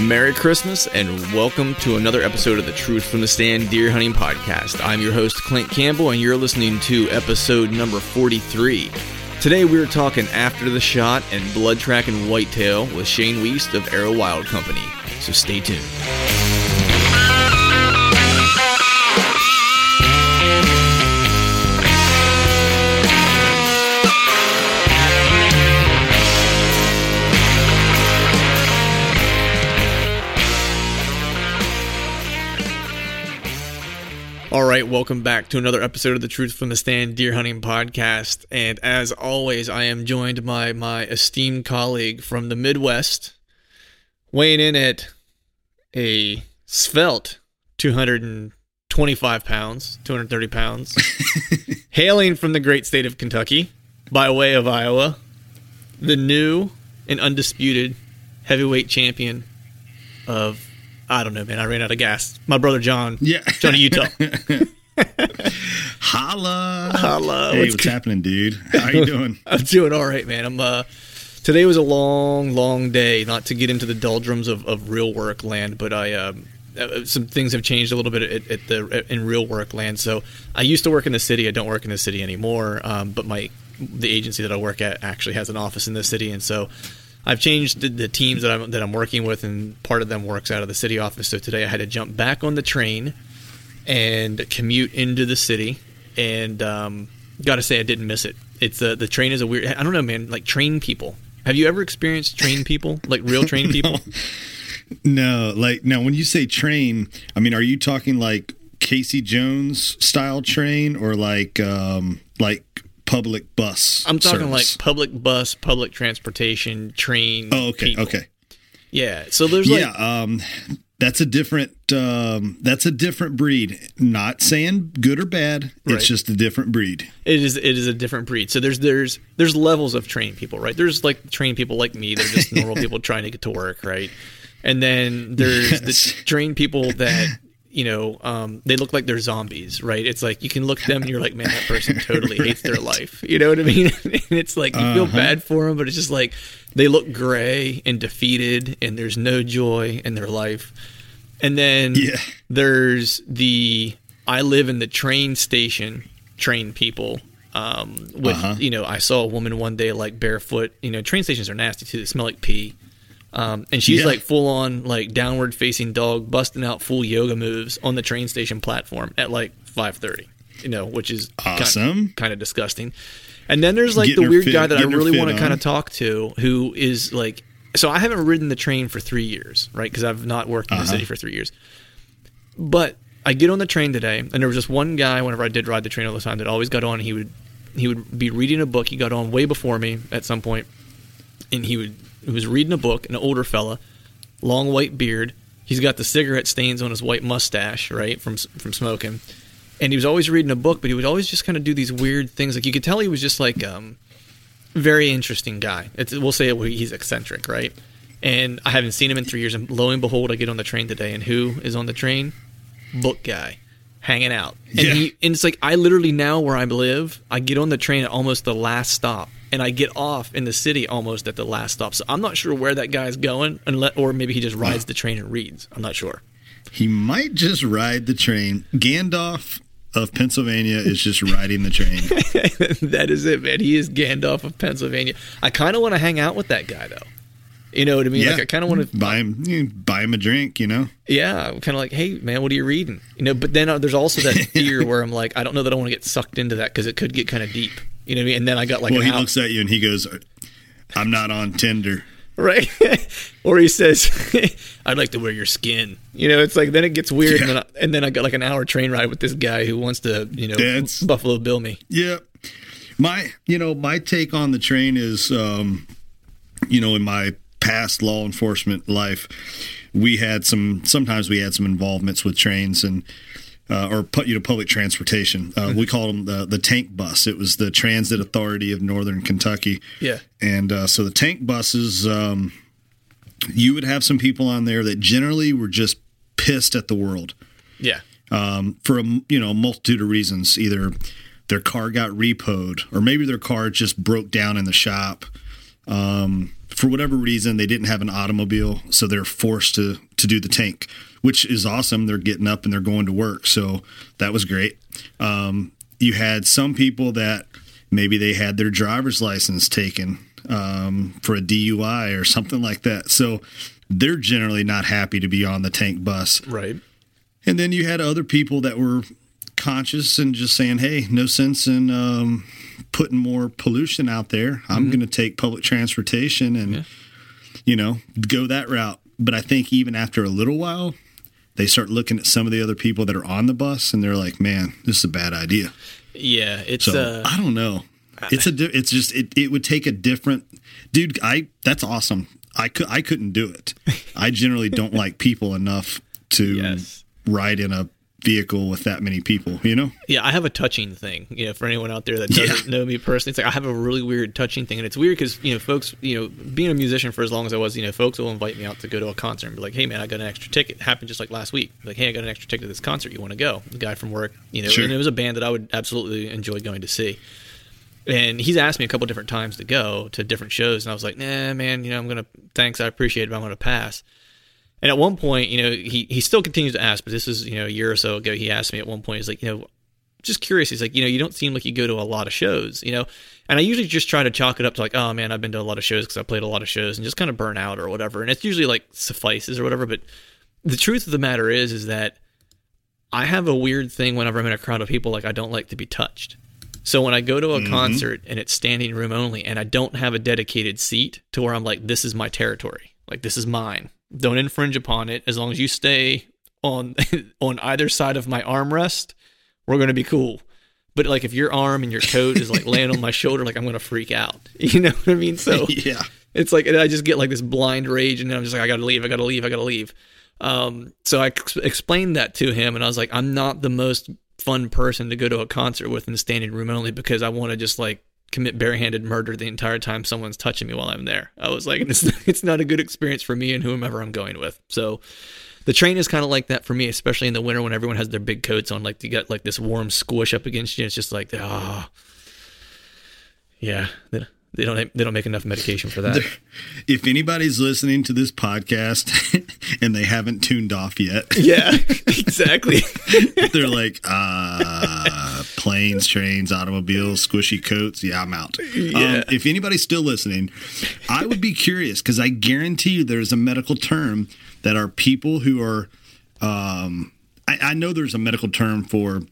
Merry Christmas and welcome to another episode of the Truth from the Stand Deer Hunting Podcast. I'm your host, Clint Campbell, and you're listening to episode number 43. Today we are talking after the shot and blood track and whitetail with Shane Weist of Arrow Wild Company. So stay tuned. All right, welcome back to another episode of the Truth from the Stand Deer Hunting Podcast. And as always, I am joined by my esteemed colleague from the Midwest, weighing in at a svelte 225 pounds, 230 pounds, hailing from the great state of Kentucky by way of Iowa, the new and undisputed heavyweight champion of I don't know, man. I ran out of gas. My brother John. Yeah. Johnny Utah. Holla. Holla. Hey, What's what's, happening, dude? How you doing? I'm doing all right, man. I'm uh today was a long, long day, not to get into the doldrums of, of real work land, but I um uh, some things have changed a little bit at, at the in real work land. So I used to work in the city. I don't work in the city anymore. Um, but my the agency that I work at actually has an office in the city, and so I've changed the, the teams that I'm that I'm working with, and part of them works out of the city office. So today I had to jump back on the train and commute into the city, and um, got to say I didn't miss it. It's uh, the train is a weird. I don't know, man. Like train people. Have you ever experienced train people, like real train people? No, like now when you say train, I mean, are you talking like Casey Jones style train or like um like public bus? I'm talking service? like public bus, public transportation, train. Oh, okay, people. okay. Yeah. So there's like yeah, um that's a different um that's a different breed. Not saying good or bad. Right. It's just a different breed. it is it is a different breed. So there's there's there's levels of trained people, right? There's like trained people like me. They're just normal people trying to get to work, right? And then there's the Yes. trained people that you know um, they look like they're zombies, right? It's like you can look at them and you're like, man, that person totally hates their life. You know what I mean? and it's like you feel Uh-huh. bad for them, but it's just like they look gray and defeated, and there's no joy in their life. And then Yeah. there's the I live in the train station train people. Um, with Uh-huh. you know, I saw a woman one day like barefoot. You know, train stations are nasty too; they smell like pee. Um, and she's Yeah. like full on like downward facing dog, busting out full yoga moves on the train station platform at like five thirty. You know, which is Awesome. kind, of disgusting. And then there's like Getting the weird fit- guy that I really want to kind of talk to, who is like, so I haven't ridden the train for three years, right? Because I've not worked in the Uh-huh. city for three years. But I get on the train today, and there was just one guy. Whenever I did ride the train all the time, that always got on. He would he would be reading a book. He got on way before me at some point, and he would he was reading a book. An older fella, long white beard. He's got the cigarette stains on his white mustache, right from from smoking. And he was always reading a book, but he would always just kind of do these weird things. Like you could tell he was just like um, very interesting guy. It's, we'll say he's eccentric, right? And I haven't seen him in three years. And lo and behold, I get on the train today, and who is on the train? Book guy, hanging out. And Yeah. he and it's like I literally now where I live, I get on the train at almost the last stop, and I get off in the city almost at the last stop. So I'm not sure where that guy's going, unless or maybe he just rides the train and reads. I'm not sure. He might just ride the train. Gandalf of Pennsylvania is just riding the train. that is it, man. He is Gandalf of Pennsylvania. I kind of want to hang out with that guy, though. You know what I mean? Yeah. Like I kind of want to buy him, you know, buy him a drink. You know, Yeah, kind of like, hey man, what are you reading? You know, but then uh, there's also that fear where I'm like, I don't know that I want to get sucked into that because it could get kind of deep. You know what I mean? And then I got like, well, he out- looks at you and he goes, "I'm not on Tinder." right? or he says, I'd like to wear your skin. You know, it's like then it gets weird, and, then I, and then I got like an hour train ride with this guy who wants to, you know, That's- Buffalo Bill me. Yeah. My, you know, my take on the train is, um, you know, in my past law enforcement life, we had some, sometimes we had some involvements with trains and, uh, or put you know, public transportation. Uh, we called them the, the tank bus. It was the Transit Authority of Northern Kentucky. Yeah. And uh, so the tank buses, um, you would have some people on there that generally were just pissed at the world Yeah. um, for a you know a multitude of reasons. Either their car got repoed, or maybe their car just broke down in the shop. Um, for whatever reason, they didn't have an automobile, so they're forced to to do the tank, which is awesome. They're getting up and they're going to work, so that was great. Um, you had some people that maybe they had their driver's license taken um, for a DUI or something like that, so they're generally not happy to be on the tank bus. Right. And then you had other people that were conscious and just saying, "Hey, no sense in um, putting more pollution out there. I'm going to take public transportation and you know go that route." But I think even after a little while, they start looking at some of the other people that are on the bus, and they're like, "Man, this is a bad idea." Yeah. It's So uh, I don't know. It's a. di- It's just. It, it would take a different. Dude, I. That's awesome. I could. I couldn't do it. I generally don't like people enough to Yes. ride in a vehicle with that many people. You know. Yeah, I have a touching thing. You know, for anyone out there that doesn't know me personally, it's like I have a really weird touching thing, and it's weird because you know, folks, you know, being a musician for as long as I was, you know, folks will invite me out to go to a concert and be like, "Hey, man, I got an extra ticket." It happened just like last week. Like, "Hey, I got an extra ticket to this concert. You want to go?" The guy from work, you know, Sure. and it was a band that I would absolutely enjoy going to see. And he's asked me a couple different times to go to different shows, and I was like, "Nah, man, you know, I'm gonna thanks, I appreciate it, but I'm gonna pass." And at one point, you know, he he still continues to ask, but this is you know a year or so ago. He asked me at one point, he's like, you know, just curious. He's like, you know, you don't seem like you go to a lot of shows, you know. And I usually just try to chalk it up to like, oh man, I've been to a lot of shows because I played a lot of shows and just kind of burn out or whatever. And it's usually like suffices or whatever. But the truth of the matter is, is that I have a weird thing whenever I'm in a crowd of people, like I don't like to be touched. So when I go to a mm-hmm. concert and it's standing room only, and I don't have a dedicated seat to where I'm like, this is my territory, like this is mine. Don't infringe upon it. As long as you stay on on either side of my armrest, we're gonna be cool. But like if your arm and your coat is like laying on my shoulder, like I'm gonna freak out. You know what I mean? So yeah. it's like I just get like this blind rage, and then I'm just like, I gotta leave, I gotta leave, I gotta leave. Um, so I ex- explained that to him, and I was like, I'm not the most fun person to go to a concert with in the standing room only because I want to just like commit barehanded murder the entire time someone's touching me while I'm there. I was like, it's it's not a good experience for me and whomever I'm going with. So the train is kind of like that for me, especially in the winter when everyone has their big coats on. Like you got like this warm squish up against you. It's just like, ah, yeah. They, don't they don't make enough medication for that. If anybody's listening to this podcast and they haven't tuned off yet, yeah, exactly. they're like, uh, planes, trains, automobiles, squishy coats. Yeah, I'm out. Yeah. Um, if anybody's still listening, I would be curious because I guarantee you there's a medical term that are people who are, um, I, I know there's a medical term for,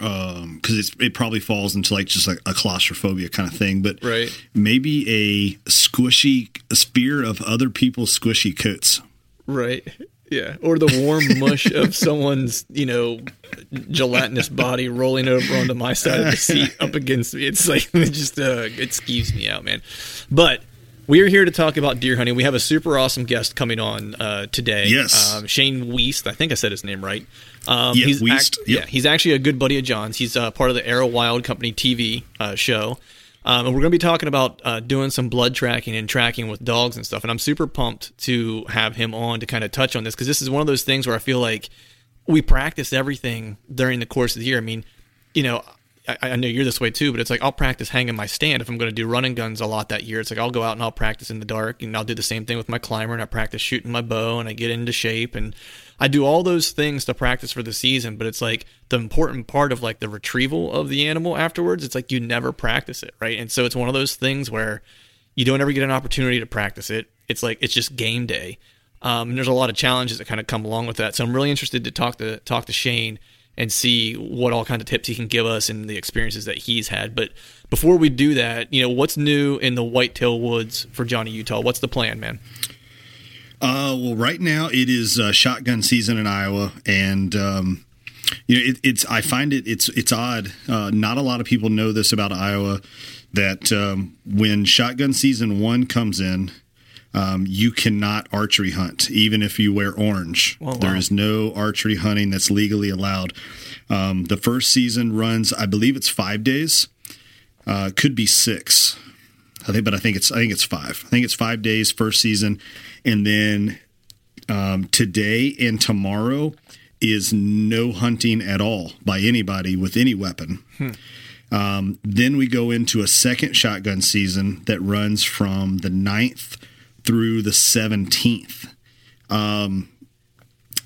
um, because it's it probably falls into like just like a claustrophobia kind of thing, but Right. maybe a squishy a spear of other people's squishy coats. Right. Yeah. Or the warm mush of someone's, you know, gelatinous body rolling over onto my side of the seat up against me. It's like it just uh it skeeves me out, man. But we are here to talk about deer hunting. We have a super awesome guest coming on uh, today. Yes. um, Shane Weist. I think I said his name right. Um, Yeah, he's Weist. Yep. Yeah, he's actually a good buddy of John's. He's uh, part of the Arrow Wild Company TV uh, show. Um, and we're going to be talking about uh, doing some blood tracking and tracking with dogs and stuff. And I'm super pumped to have him on to kind of touch on this because this is one of those things where I feel like we practice everything during the course of the year. I mean, you know, I, I know you're this way too, but it's like I'll practice hanging my stand if I'm going to do running guns a lot that year. It's like I'll go out and I'll practice in the dark, and I'll do the same thing with my climber, and I practice shooting my bow, and I get into shape, and I do all those things to practice for the season. But it's like the important part of like the retrieval of the animal afterwards. It's like you never practice it, right? And so it's one of those things where you don't ever get an opportunity to practice it. It's like it's just game day. Um, and there's a lot of challenges that kind of come along with that. So I'm really interested to talk to talk to Shane and see what all kind of tips he can give us and the experiences that he's had. But before we do that, you know, what's new in the whitetail woods for Johnny Utah? What's the plan, man? Uh, well, right now it is uh, shotgun season in Iowa, and um, you know, it, it's I find it it's it's odd. Uh, not a lot of people know this about Iowa that um, when shotgun season one comes in, um, you cannot archery hunt, even if you wear orange. Oh, wow. There is no archery hunting that's legally allowed. Um, the first season runs, I believe it's five days. Uh, could be six, I think, but I think it's I think it's five. I think it's five days first season, and then um, today and tomorrow is no hunting at all by anybody with any weapon. Um, then we go into a second shotgun season that runs from the 9th through the 17th. Um,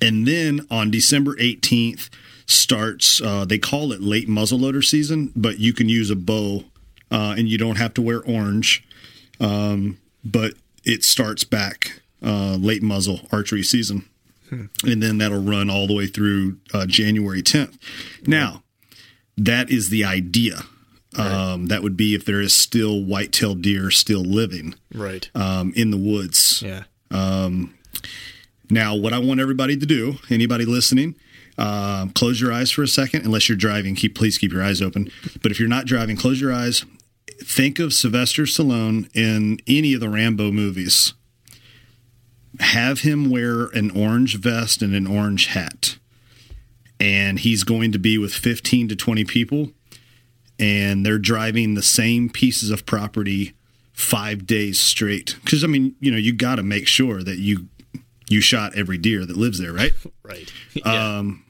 and then on December 18th starts, uh, they call it late muzzleloader season, but you can use a bow uh, and you don't have to wear orange. Um, but it starts back uh, late muzzle archery season. And then that'll run all the way through uh, January 10th. Now, that is the idea. Um, that would be if there is still white-tailed deer still living Right. um, in the woods. Yeah. Now, what I want everybody to do, anybody listening, uh, close your eyes for a second. Unless you're driving, keep please keep your eyes open. But if you're not driving, close your eyes. Think of Sylvester Stallone in any of the Rambo movies. Have him wear an orange vest and an orange hat, and he's going to be with 15 to 20 people, and they're driving the same pieces of property five days straight. Because I mean, you know, you got to make sure that you you shot every deer that lives there, right? Right. A um,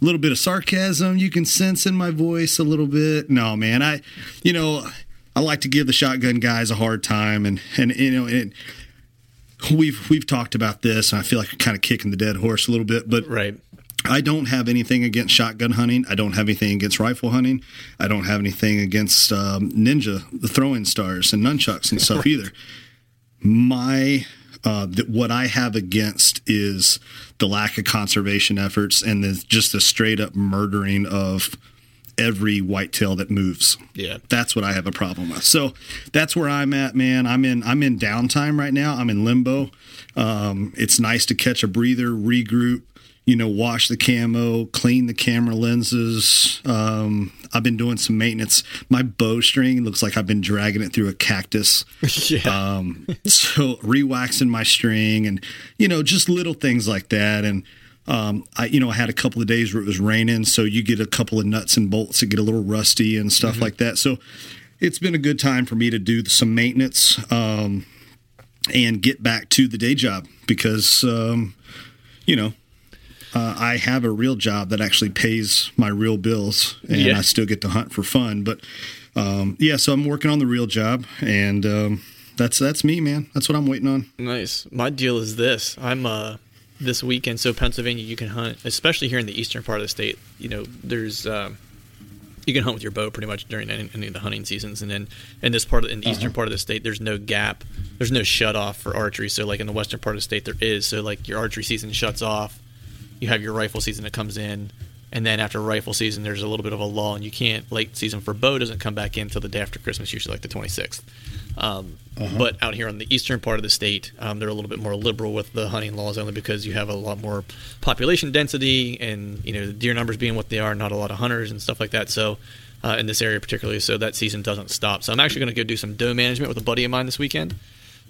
little bit of sarcasm you can sense in my voice a little bit. No, man, I, you know, I like to give the shotgun guys a hard time, and and you know, and we've we've talked about this, and I feel like I'm kind of kicking the dead horse a little bit, but right. I don't have anything against shotgun hunting. I don't have anything against rifle hunting. I don't have anything against um, ninja, the throwing stars, and nunchucks and stuff either. My uh, th- what I have against is the lack of conservation efforts and the, just the straight up murdering of every whitetail that moves. Yeah. That's what I have a problem with. So that's where I'm at, man. I'm in I'm in downtime right now. I'm in limbo. Um, it's nice to catch a breather, regroup, you know, wash the camo, clean the camera lenses. Um, I've been doing some maintenance. My bowstring looks like I've been dragging it through a cactus. yeah. Um, so re-waxing my string and you know just little things like that and um, I you know I had a couple of days where it was raining so you get a couple of nuts and bolts that get a little rusty and stuff like that so it's been a good time for me to do some maintenance um, and get back to the day job because um, you know uh, I have a real job that actually pays my real bills, and Yeah. I still get to hunt for fun. But um, yeah, so I'm working on the real job, and um, that's that's me, man. That's what I'm waiting on. Nice. My deal is this. I'm uh this weekend, so Pennsylvania you can hunt, especially here in the eastern part of the state. You know, there's um, you can hunt with your bow pretty much during any, any of the hunting seasons, and then in this part of, in the eastern part of the state, there's no gap, there's no shut off for archery. So like in the western part of the state, there is. So like your archery season shuts off, you have your rifle season that comes in. And then after rifle season, there's a little bit of a lull, and you can't. Late season for bow doesn't come back in until the day after Christmas, usually like the 26th. Um, But out here on the eastern part of the state, um, they're a little bit more liberal with the hunting laws, only because you have a lot more population density, and you know the deer numbers being what they are, not a lot of hunters and stuff like that. So uh, in this area particularly, so that season doesn't stop. So I'm actually going to go do some doe management with a buddy of mine this weekend.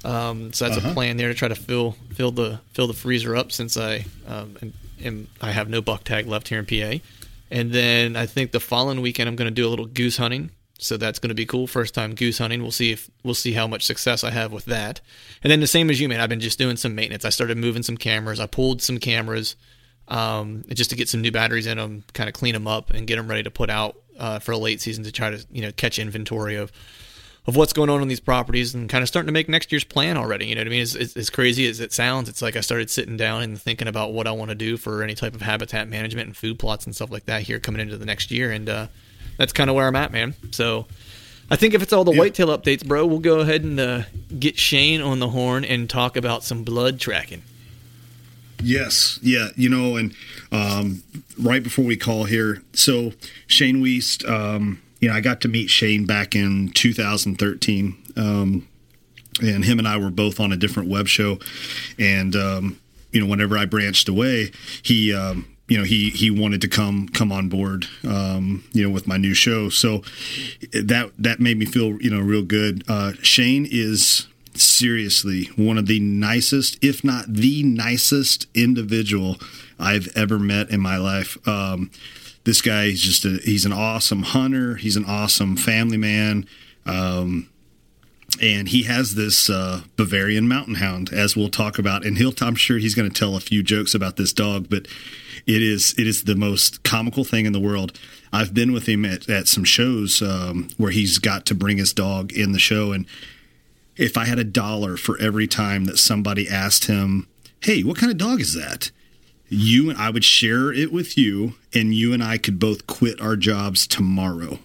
Um, so that's a plan there to try to fill fill the fill the freezer up since I um, am, am I have no buck tag left here in PA, and then I think the following weekend I'm going to do a little goose hunting. So that's going to be cool. First time goose hunting. We'll see if we'll see how much success I have with that. And then the same as you, man. I've been just doing some maintenance. I started moving some cameras. I pulled some cameras um, just to get some new batteries in them, kind of clean them up, and get them ready to put out uh, for a late season to try to you know catch inventory of of what's going on on these properties and kind of starting to make next year's plan already. You know what I mean? As, as, as crazy as it sounds, it's like I started sitting down and thinking about what I want to do for any type of habitat management and food plots and stuff like that here coming into the next year. And uh, that's kind of where I'm at, man. So I think if it's all the yeah. whitetail updates, bro, we'll go ahead and uh, get Shane on the horn and talk about some blood tracking. Yes, yeah, you know, and um, right before we call here, so Shane Weist, um, you know, I got to meet Shane back in 2013. Um, and him and I were both on a different web show. And, um, you know, whenever I branched away, he, um, you know, he, he wanted to come, come on board, um, you know, with my new show. So that, that made me feel, you know, real good. Uh, Shane is seriously one of the nicest, if not the nicest individual I've ever met in my life. Um, this guy is just a he's an awesome hunter. He's an awesome family man. Um, and he has this uh, Bavarian Mountain Hound, as we'll talk about. And he'll, I'm sure he's going to tell a few jokes about this dog, but it is it is the most comical thing in the world. I've been with him at, at some shows um, where he's got to bring his dog in the show, and if I had a dollar for every time that somebody asked him, "Hey, what kind of dog is that?" You and I would share it with you, and you and I could both quit our jobs tomorrow.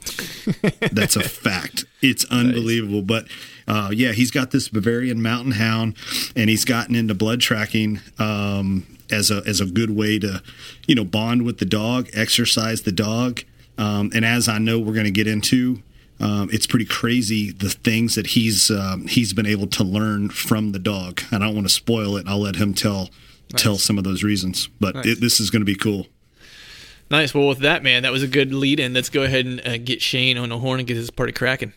That's a fact. It's unbelievable. Nice. But uh, yeah, he's got this Bavarian Mountain Hound, and he's gotten into blood tracking um, as a as a good way to, you know, bond with the dog, exercise the dog, um, and as I know we're going to get into. Um, it's pretty crazy the things that he's um, he's been able to learn from the dog. I don't want to spoil it. I'll let him tell nice. tell some of those reasons. But nice. it, this is going to be cool. Nice. Well, with that, man, that was a good lead in. Let's go ahead and uh, get Shane on the horn and get this party cracking.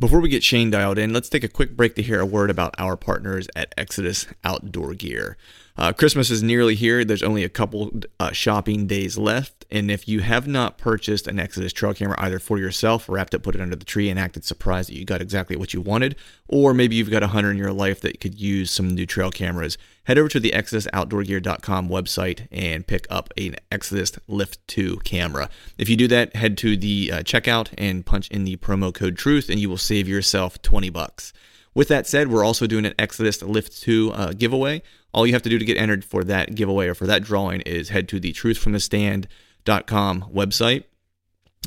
Before we get Shane dialed in, let's take a quick break to hear a word about our partners at Exodus Outdoor Gear. Uh, Christmas is nearly here. There's only a couple uh, shopping days left. And if you have not purchased an Exodus trail camera either for yourself, wrapped it, put it under the tree, and acted surprised that you got exactly what you wanted, or maybe you've got a hunter in your life that could use some new trail cameras, head over to the ExodusOutdoorGear.com website and pick up an Exodus Lift 2 camera. If you do that, head to the uh, checkout and punch in the promo code TRUTH, and you will save yourself 20 bucks. With that said, we're also doing an Exodus Lift 2 uh, giveaway. All you have to do to get entered for that giveaway or for that drawing is head to the truthfromthestand.com website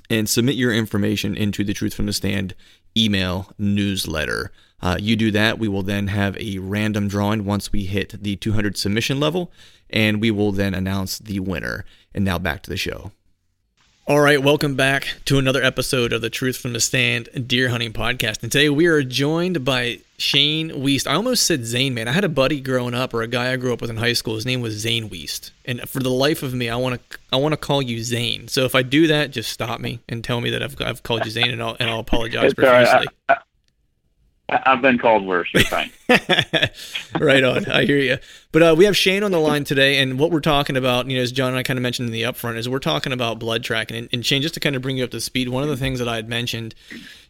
and submit your information into the Truth from the Stand email newsletter. Uh, you do that, we will then have a random drawing once we hit the 200 submission level, and we will then announce the winner. And now back to the show. All right, welcome back to another episode of the Truth from the Stand Deer Hunting Podcast. And today we are joined by Shane Weist. I almost said Zane, man. I had a buddy growing up, or a guy I grew up with in high school. His name was Zane Weist, and for the life of me, I want to I want to call you Zane. So if I do that, just stop me and tell me that I've I've called you Zane, and I'll and I'll apologize profusely. Right. I've been called worse. You're fine. right on. I hear you. But uh, we have Shane on the line today, and what we're talking about, you know, as John and I kind of mentioned in the upfront, is we're talking about blood tracking. And, and Shane, just to kind of bring you up to speed, one of the things that I had mentioned,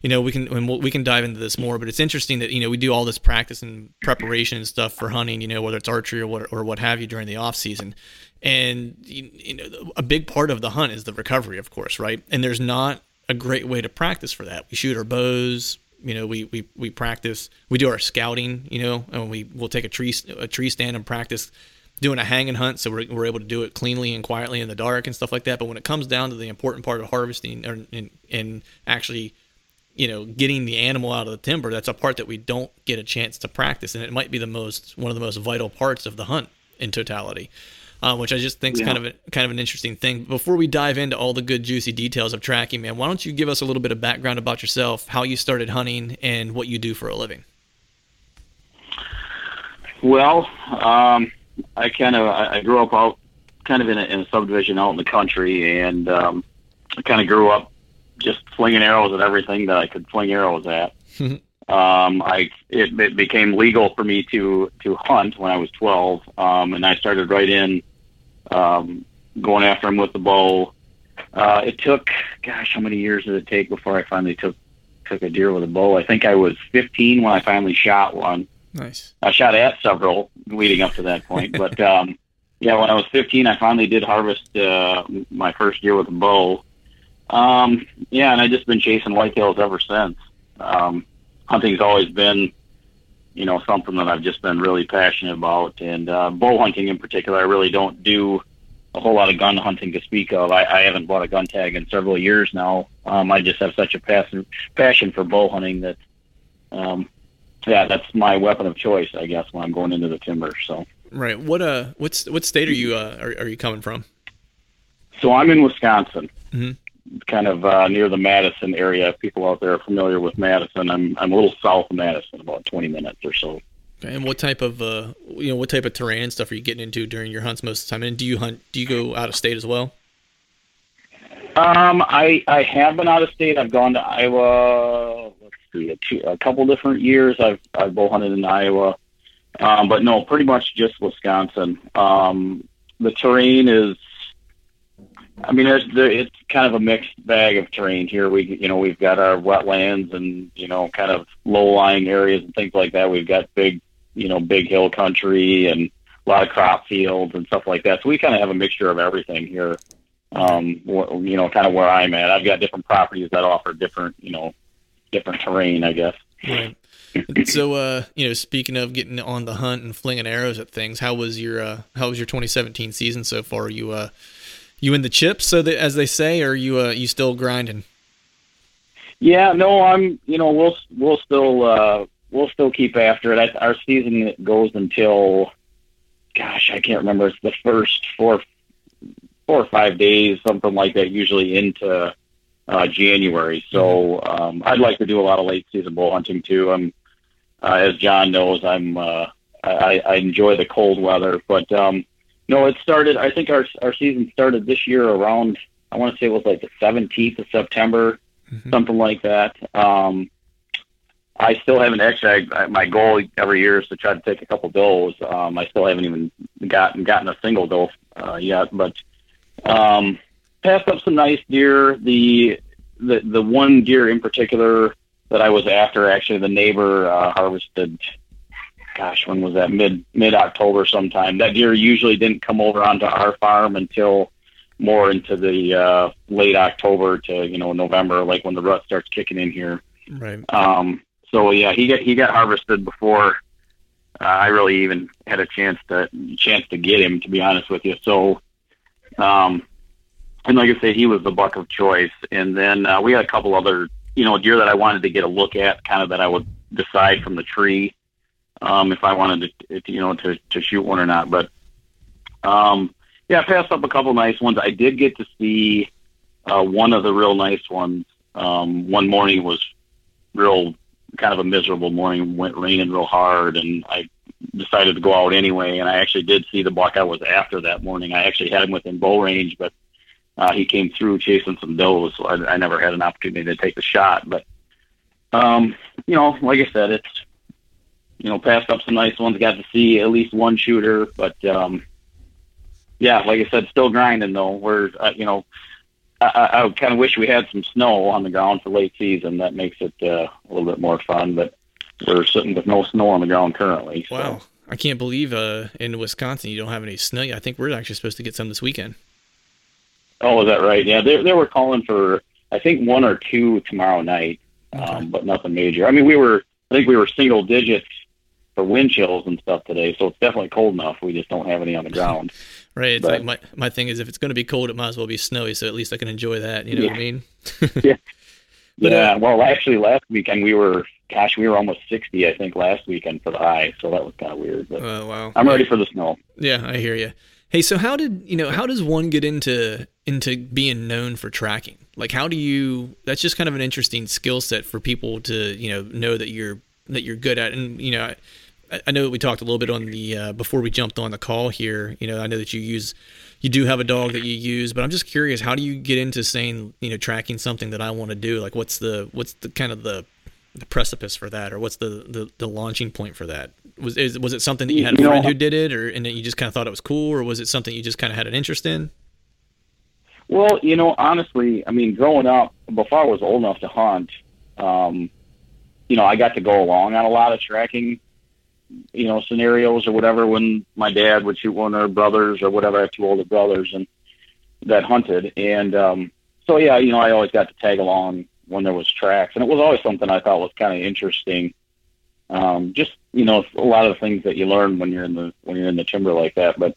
you know, we can and we'll, we can dive into this more, but it's interesting that you know we do all this practice and preparation and stuff for hunting, you know, whether it's archery or what or what have you during the off season. And you know, a big part of the hunt is the recovery, of course, right? And there's not a great way to practice for that. We shoot our bows, you know we, we we practice we do our scouting you know and we we'll take a tree a tree stand and practice doing a hanging hunt. So we're, we're able to do it cleanly and quietly in the dark and stuff like that. But when it comes down to the important part of harvesting or, and, and actually you know getting the animal out of the timber that's a part that we don't get a chance to practice. And it might be the most one of the most vital parts of the hunt in totality uh, which I just think is yeah. kind of a, kind of an interesting thing. Before we dive into all the good juicy details of tracking, man, why don't you give us a little bit of background about yourself, how you started hunting, and what you do for a living? Well, um, I kind of I grew up out kind of in a, in a subdivision out in the country, and um, I kind of grew up just flinging arrows at everything that I could fling arrows at. um, I it, it, became legal for me to to hunt when I was 12, um, and I started right in um, going after them with the bow. Uh, it took, gosh, how many years did it take before I finally took took a deer with a bow? I think I was 15 when I finally shot one. Nice. I shot at several leading up to that point, but um, yeah, when I was 15, I finally did harvest uh, my first year with a bow. Um, yeah, and I've just been chasing whitetails ever since. Um, hunting's always been, you know, something that I've just been really passionate about, and uh, bow hunting in particular. I really don't do a whole lot of gun hunting to speak of. I, I haven't bought a gun tag in several years now. Um, I just have such a passion passion for bow hunting that, um, yeah, that's my weapon of choice, I guess, when I'm going into the timber. So. Right. What uh, what's what state are you uh, are, are you coming from? So I'm in Wisconsin, mm-hmm. Kind of uh, near the Madison area. If people out there are familiar with Madison, I'm I'm a little south of Madison, about 20 minutes or so. Okay. And what type of uh, you know, what type of terrain and stuff are you getting into during your hunts most of the time? And do you hunt? Do you go out of state as well? Um, I I have been out of state. I've gone to Iowa. Let's see, a, two, a couple different years. I've I've bow hunted in Iowa. Um, but no, pretty much just Wisconsin. Um, the terrain is, I mean, it's, it's kind of a mixed bag of terrain here. We, you know, we've got our wetlands and, you know, kind of low lying areas and things like that. We've got big, you know, big hill country and a lot of crop fields and stuff like that. So we kind of have a mixture of everything here. Um, you know, kind of where I'm at. I've got different properties that offer different, you know, different terrain, I guess. Right so, uh, you know, speaking of getting on the hunt and flinging arrows at things, how was your uh, how was your 2017 season so far? Are you uh, you in the chips, so that as they say, or are you uh, you still grinding? Yeah, no, I'm. You know, we'll we'll still uh, we'll still keep after it. I, our season goes until, gosh, I can't remember. It's the first four four or five days, something like that. Usually into uh, January. So um, I'd like to do a lot of late season bow hunting too. I'm uh, as John knows, I'm uh, I, I enjoy the cold weather, but um, no, it started. I think our our season started this year around. I want to say it was like the 17th of September, mm-hmm. something like that. Um, I still haven't actually. I, my goal every year is to try to take a couple does. Um, I still haven't even gotten gotten a single doe uh, yet, but um, passed up some nice deer. The the the one deer in particular that I was after. Actually, the neighbor uh, harvested. Gosh, when was that? Mid mid October sometime. That deer usually didn't come over onto our farm until more into the uh, late October to you know November, like when the rut starts kicking in here. Right. Um. So yeah, he got he got harvested before uh, I really even had a chance to chance to get him. To be honest with you, so um, and like I say, he was the buck of choice. And then uh, we had a couple other you know, deer that I wanted to get a look at, kind of that I would decide from the tree um, if I wanted to, you know, to, to shoot one or not. But um, yeah, I passed up a couple nice ones. I did get to see uh, one of the real nice ones. Um, one morning was real kind of a miserable morning. Went raining real hard, and I decided to go out anyway. And I actually did see the buck I was after that morning. I actually had him within bow range, but uh, he came through chasing some does, so I, I never had an opportunity to take the shot. But um, you know, like I said, it's you know passed up some nice ones. Got to see at least one shooter, but um, yeah, like I said, still grinding though. We're uh, you know. I, I kind of wish we had some snow on the ground for late season. That makes it uh, a little bit more fun. But we're sitting with no snow on the ground currently. So. Wow, I can't believe uh, in Wisconsin you don't have any snow. I think we're actually supposed to get some this weekend. Oh, is that right? Yeah, they they were calling for I think one or two tomorrow night, okay. um, but nothing major. I mean, we were I think we were single digits for wind chills and stuff today, so it's definitely cold enough. We just don't have any on the ground. right. It's but, like my my thing is if it's going to be cold, it might as well be snowy, so at least I can enjoy that. You know yeah. what I mean? yeah. But, yeah. Uh, well, actually, last weekend we were, gosh, we were almost sixty, I think, last weekend for the high. So that was kind of weird. But oh wow! I'm ready for the snow. Yeah, I hear you. Hey, so how did you know? How does one get into into being known for tracking? Like, how do you? That's just kind of an interesting skill set for people to you know know that you're that you're good at. And you know, I, know that we talked a little bit on the uh, before we jumped on the call here. You know, I know that you use you do have a dog that you use, but I'm just curious, how do you get into saying you know tracking something that I want to do? Like, what's the what's the kind of the the precipice for that, or what's the, the, the launching point for that? Was is, was it something that you had a you friend know, who did it, or and you just kind of thought it was cool, or was it something you just kind of had an interest in? Well, you know, honestly, I mean, growing up, before I was old enough to hunt, um, you know, I got to go along on a lot of tracking you know, scenarios or whatever when my dad would shoot one of our brothers or whatever. I have two older brothers and that hunted. And, um, so yeah, you know, I always got to tag along when there was tracks and it was always something I thought was kind of interesting. Um, just, you know, a lot of the things that you learn when you're in the, when you're in the timber like that. But,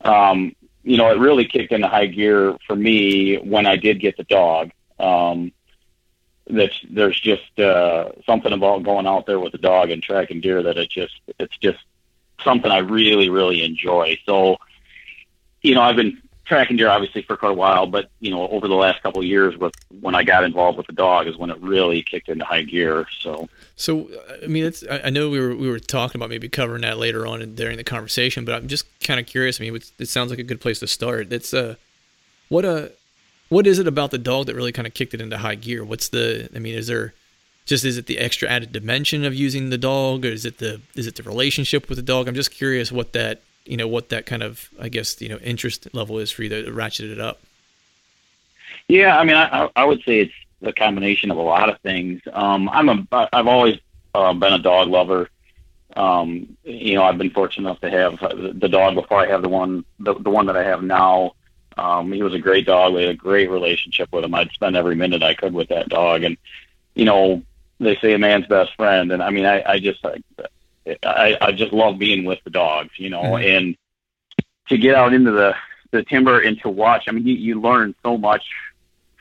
um, you know, it really kicked into high gear for me when I did get the dog. Um, that there's just uh, something about going out there with a dog and tracking deer that it just it's just something I really really enjoy. So, you know, I've been tracking deer obviously for quite a while, but you know, over the last couple of years, with when I got involved with the dog, is when it really kicked into high gear. So, so I mean, it's I know we were we were talking about maybe covering that later on in, during the conversation, but I'm just kind of curious. I mean, it sounds like a good place to start. It's uh, what a uh, what is it about the dog that really kind of kicked it into high gear? What's the? I mean, is there just is it the extra added dimension of using the dog, or is it the is it the relationship with the dog? I'm just curious what that you know what that kind of I guess you know interest level is for you to ratchet it up. Yeah, I mean, I I would say it's a combination of a lot of things. Um, I'm a I've always uh, been a dog lover. Um, you know, I've been fortunate enough to have the dog before I have the one the, the one that I have now. Um, he was a great dog. We had a great relationship with him. I'd spend every minute I could with that dog. And, you know, they say a man's best friend. And I mean, I, I just, I, I, I just love being with the dogs, you know, mm-hmm. and to get out into the, the timber and to watch, I mean, you, you learn so much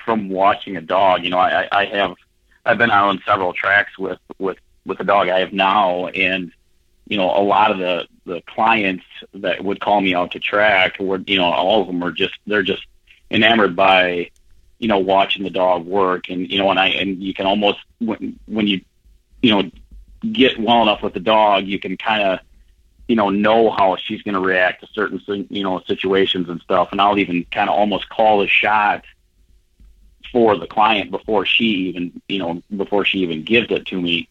from watching a dog. You know, I, I have, I've been out on several tracks with, with, with the dog I have now. And, you know, a lot of the, the clients that would call me out to track were, you know, all of them are just, they're just enamored by, you know, watching the dog work. And, you know, and I, and you can almost, when, when you, you know, get well enough with the dog, you can kind of, you know, know how she's going to react to certain, you know, situations and stuff. And I'll even kind of almost call a shot for the client before she even, you know, before she even gives it to me.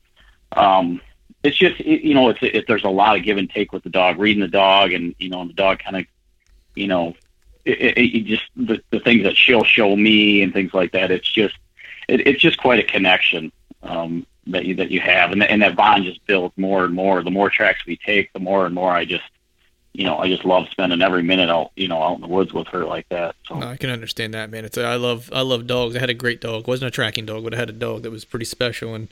Um, it's just it, you know it's it, there's a lot of give and take with the dog reading the dog and you know and the dog kind of you know it, it, it just the, the things that she'll show me and things like that it's just it, it's just quite a connection um that you that you have and, and that bond just builds more and more the more tracks we take the more and more i just you know, I just love spending every minute out, you know, out in the woods with her like that. So I can understand that, man. It's I love I love dogs. I had a great dog. wasn't a tracking dog, but I had a dog that was pretty special, and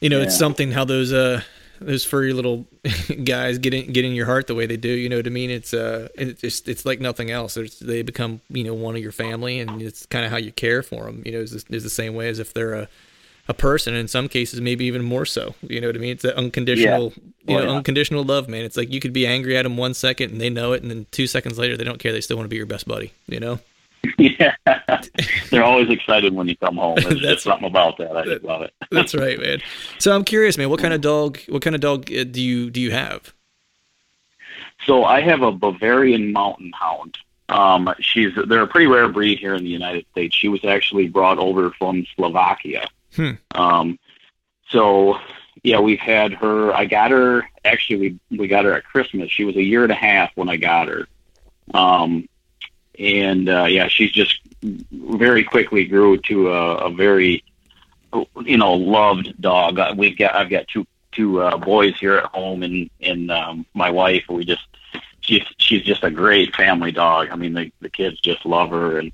you know, yeah. it's something how those uh those furry little guys get in get in your heart the way they do. You know what I mean? It's uh, it's just it's like nothing else. They become you know one of your family, and it's kind of how you care for them. You know, is is the same way as if they're a a person. and In some cases, maybe even more so. You know what I mean? It's that unconditional, yeah. you know, yeah. unconditional love, man. It's like you could be angry at them one second and they know it, and then two seconds later they don't care. They still want to be your best buddy. You know? yeah, they're always excited when you come home. There's that's something about that. I that, love it. that's right, man. So I'm curious, man. What kind of dog? What kind of dog uh, do you do you have? So I have a Bavarian Mountain Hound. Um, she's they're a pretty rare breed here in the United States. She was actually brought over from Slovakia. Hmm. Um, so yeah, we've had her. I got her actually. We we got her at Christmas. She was a year and a half when I got her. Um, and uh, yeah, she's just very quickly grew to a, a very you know loved dog. Uh, we've got I've got two two uh, boys here at home, and and um, my wife. We just she's she's just a great family dog. I mean, the the kids just love her, and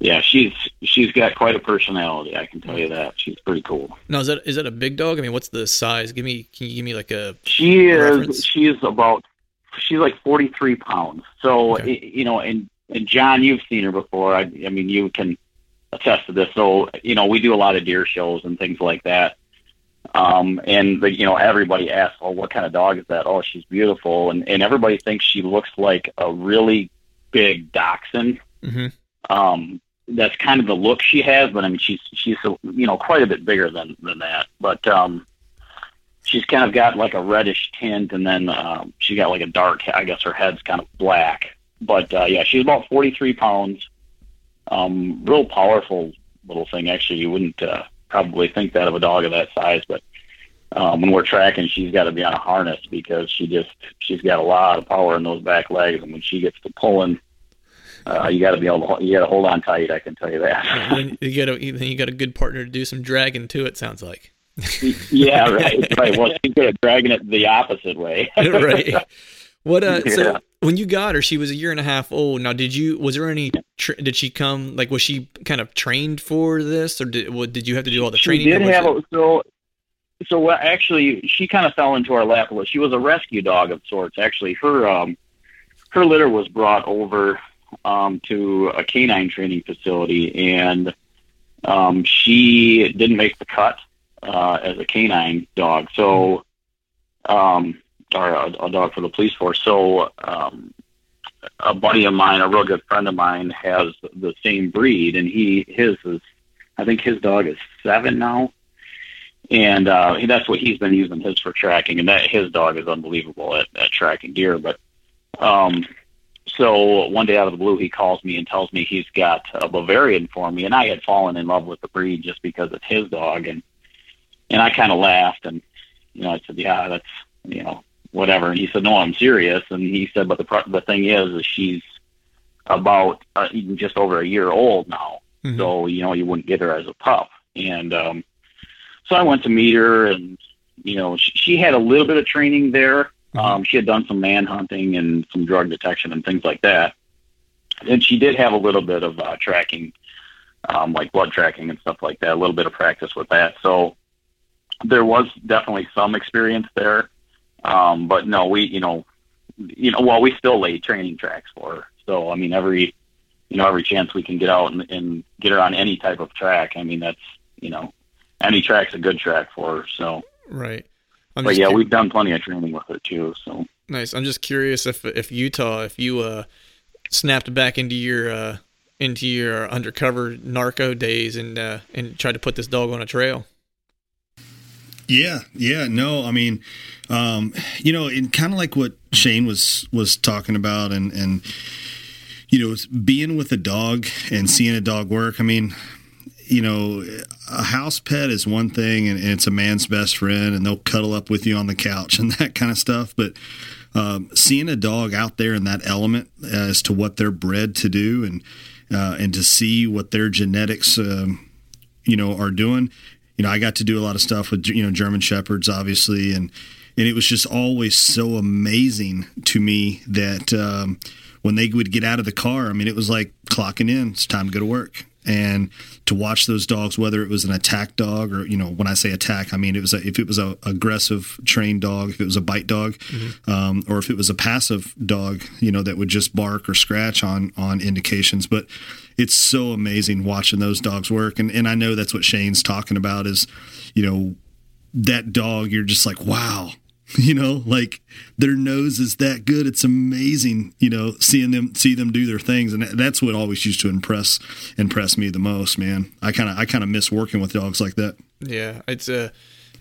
yeah, she's she's got quite a personality. I can tell you that she's pretty cool. Now, is that is that a big dog? I mean, what's the size? Give me can you give me like a she is she is about she's like forty three pounds. So okay. you know, and and John, you've seen her before. I, I mean, you can attest to this. So, you know, we do a lot of deer shows and things like that. Um, and the, you know, everybody asks, "Oh, what kind of dog is that?" Oh, she's beautiful, and and everybody thinks she looks like a really big dachshund. Mm-hmm. Um, that's kind of the look she has, but I mean, she's she's you know quite a bit bigger than than that. But um, she's kind of got like a reddish tint, and then um, she got like a dark. I guess her head's kind of black, but uh, yeah, she's about 43 pounds. Um, real powerful little thing. Actually, you wouldn't uh, probably think that of a dog of that size, but um, when we're tracking, she's got to be on a harness because she just she's got a lot of power in those back legs, and when she gets to pulling, uh, you got to be able to you got to hold on tight. I can tell you that. you got a you got a good partner to do some dragging too. It sounds like. yeah, right, right. Well, she's good at dragging it the opposite way. right. What uh? Yeah. So when you got her, she was a year and a half old. Now, did you? Was there any? Tra- did she come? Like, was she kind of trained for this, or did what, did you have to do all the she training? She did have it- a, so. So what, actually, she kind of fell into our lap. She was a rescue dog of sorts. Actually, her um, her litter was brought over um, to a canine training facility, and um, she didn't make the cut uh, as a canine dog. So, um, or a, a dog for the police force. So, um, a buddy of mine, a real good friend of mine, has the same breed, and he his is, I think his dog is seven now, and uh, that's what he's been using his for tracking, and that his dog is unbelievable at, at tracking deer. But um, so one day out of the blue, he calls me and tells me he's got a Bavarian for me, and I had fallen in love with the breed just because it's his dog, and and I kind of laughed, and you know I said, yeah, that's you know whatever, and he said, no, I'm serious, and he said, but the pro- the thing is, is she's about uh, even just over a year old now, Mhm. so you know you wouldn't get her as a pup, and um, so I went to meet her, and you know she, she had a little bit of training there. Um, she had done some man hunting and some drug detection and things like that, and she did have a little bit of uh, tracking, um, like blood tracking and stuff like that. A little bit of practice with that, so there was definitely some experience there. Um, but no, we you know you know well we still lay training tracks for her. So I mean every you know every chance we can get out and, and get her on any type of track. I mean that's you know any track's a good track for her. So, right. I'm but yeah, cu- we've done plenty of training with her too. So nice. I'm just curious if if Utah, if you uh snapped back into your uh into your undercover narco days and uh and tried to put this dog on a trail. Yeah, yeah, no, I mean, um, you know, and kind of like what Shane was was talking about, and and you know, being with a dog and seeing a dog work. I mean, you know, a house pet is one thing, and, and it's a man's best friend, and they'll cuddle up with you on the couch and that kind of stuff. But um, seeing a dog out there in that element as to what they're bred to do, and uh, and to see what their genetics, um, you know, are doing. You know, I got to do a lot of stuff with you know German shepherds, obviously, and and it was just always so amazing to me that um, when they would get out of the car, I mean, it was like clocking in. It's time to go to work. And to watch those dogs, whether it was an attack dog or you know, when I say attack, I mean it was a, if it was a aggressive trained dog, if it was a bite dog, um, or if it was a passive dog, you know, that would just bark or scratch on on indications. But it's so amazing watching those dogs work, and and I know that's what Shane's talking about is, you know, that dog. You're just like, wow, you know like their nose is that good it's amazing you know seeing them see them do their things and that's what always used to impress impress me the most man i kind of i kind of miss working with dogs like that Yeah, it's uh,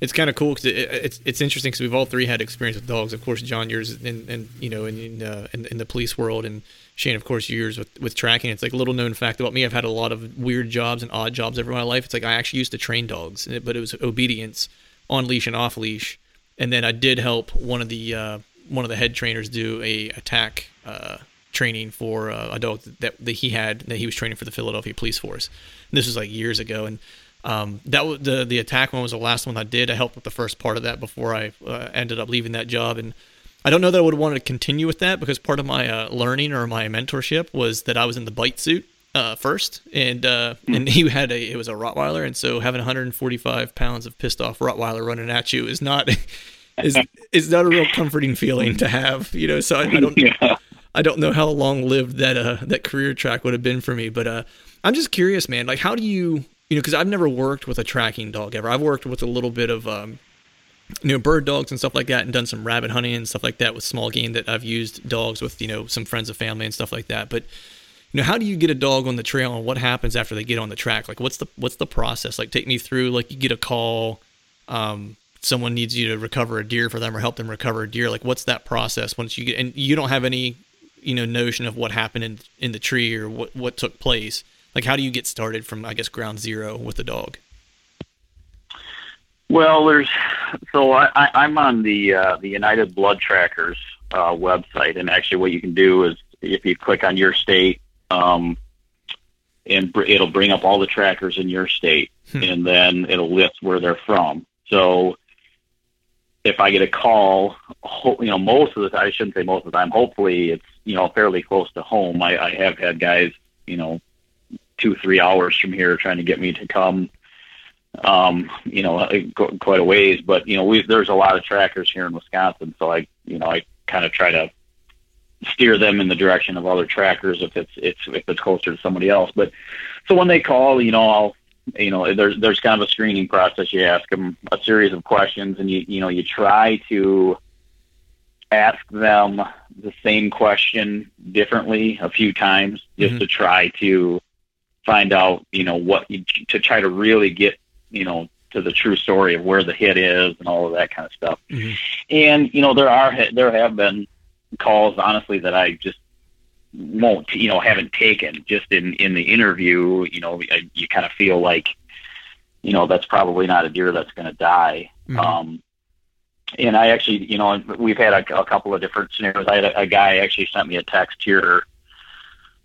it's kind of cool because it, it's it's interesting because we've all three had experience with dogs. Of course, John, yours in you know in in, uh, in in the police world, and Shane, of course, yours with with tracking. It's like a little known fact about me. I've had a lot of weird jobs and odd jobs over my life. It's like I actually used to train dogs, but it was obedience on leash and off leash. And then I did help one of the uh, one of the head trainers do a attack uh, training for uh, a dog that, that he had that he was training for the Philadelphia Police Force. And this was like years ago, and um, that was the the attack one was the last one I did. I helped with the first part of that before I uh, ended up leaving that job, and I don't know that I would have wanted to continue with that because part of my uh, learning or my mentorship was that I was in the bite suit uh, first, and uh, and he had a it was a Rottweiler, and so having 145 pounds of pissed off Rottweiler running at you is not is is not a real comforting feeling to have, you know. So I, I don't yeah, I don't know how long lived that uh that career track would have been for me, but uh I'm just curious, man. Like, how do you you know? Because I've never worked with a tracking dog ever. I've worked with a little bit of um you know bird dogs and stuff like that, and done some rabbit hunting and stuff like that with small game. That I've used dogs with you know some friends of family and stuff like that. But you know, how do you get a dog on the trail, and what happens after they get on the track? Like, what's the what's the process? Like, take me through. Like, you get a call. Um, someone needs you to recover a deer for them or help them recover a deer like what's that process once you get and you don't have any you know notion of what happened in in the tree or what what took place like how do you get started from i guess ground zero with the dog Well, there's so I, I, I'm on the uh, the United Blood Trackers uh, website, and actually, what you can do is if you click on your state, um, and br- it'll bring up all the trackers in your state, Hmm. and then it'll list where they're from. So if I get a call, you know, most of the time, I shouldn't say most of the time, hopefully it's, you know, fairly close to home. I, I have had guys, you know, two, three hours from here trying to get me to come, um, you know, quite a ways. But, you know, we, there's a lot of trackers here in Wisconsin. So I, you know, I kind of try to steer them in the direction of other trackers if it's, it's, if it's closer to somebody else. But so when they call, you know, I'll, you know, there's there's kind of a screening process. You ask them a series of questions, and you you know you try to ask them the same question differently a few times, just mm-hmm. to try to find out, you know, what you, to try to really get, you know, to the true story of where the hit is and all of that kind of stuff. Mm-hmm. And you know, there are there have been calls, honestly, that I just won't you know haven't taken just in in the interview you know I, you kind of feel like you know that's probably not a deer that's going to die mm-hmm. um and i actually you know we've had a, a couple of different scenarios i had a, a, guy actually sent me a text here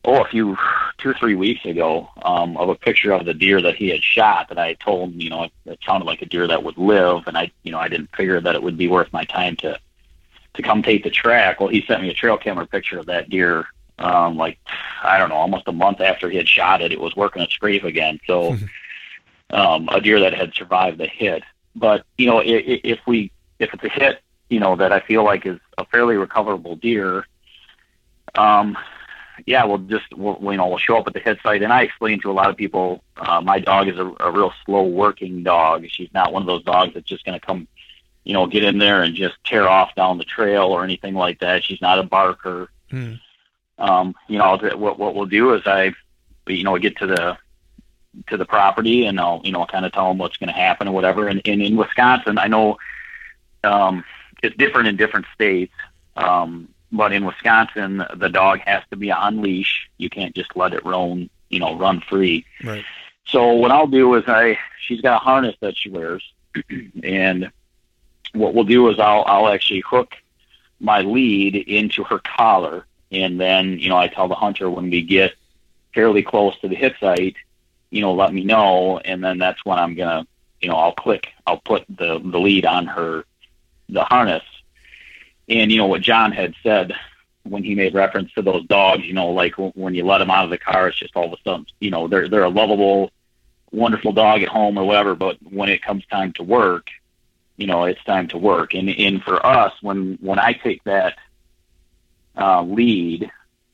oh a few two or three weeks ago um of a picture of the deer that he had shot that i told him you know it, it sounded like a deer that would live and i you know i didn't figure that it would be worth my time to to come take the track well he sent me a trail camera picture of that deer um, like I don't know, almost a month after he had shot it, it was working its scrape again. So um, a deer that had survived the hit. But you know, if, if we if it's a hit, you know that I feel like is a fairly recoverable deer, um, yeah, we'll just we'll, you know we'll show up at the hit site, and I explain to a lot of people, uh, my dog is a, a real slow working dog. She's not one of those dogs that's just going to come, you know, get in there and just tear off down the trail or anything like that. She's not a barker. Hmm um, you know, what what we'll do is I, you know, get to the to the property and I'll you know kind of tell them what's going to happen or whatever. And, and in Wisconsin, I know um, it's different in different states. Um, but in Wisconsin, the dog has to be on leash. You can't just let it roam, you know, run free. Right. So what I'll do is I, she's got a harness that she wears, and what we'll do is I'll I'll actually hook my lead into her collar, and then, you know, I tell the hunter when we get fairly close to the hit site, you know, let me know. And then that's when I'm going to, you know, I'll click, I'll put the, the lead on her, the harness. And, you know, what John had said when he made reference to those dogs, you know, like when you let them out of the car, it's just all of a sudden, you know, they're, they're a lovable, wonderful dog at home or whatever. But when it comes time to work, you know, it's time to work. And, and for us, when, when I take that, uh, lead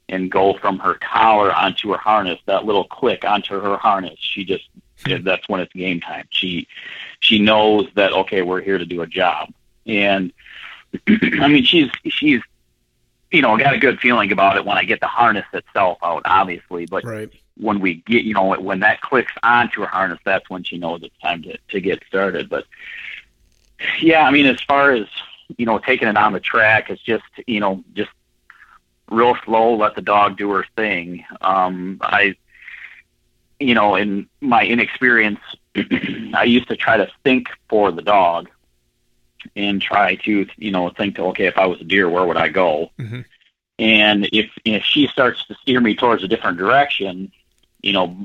and go from her collar onto her harness, that little click onto her harness, she just hmm. that's when it's game time. She she knows that okay, we're here to do a job. And I mean she's she's you know, got a good feeling about it when I get the harness itself out, obviously. But right. when we get you know, when that clicks onto her harness, that's when she knows it's time to, to get started. But yeah, I mean as far as, you know, taking it on the track, it's just, you know, just real slow, let the dog do her thing. Um, I, you know, in my inexperience, I used to try to think for the dog and try to, you know, think to, okay, if I was a deer, where would I go? Mm-hmm. And if if she starts to steer me towards a different direction, you know,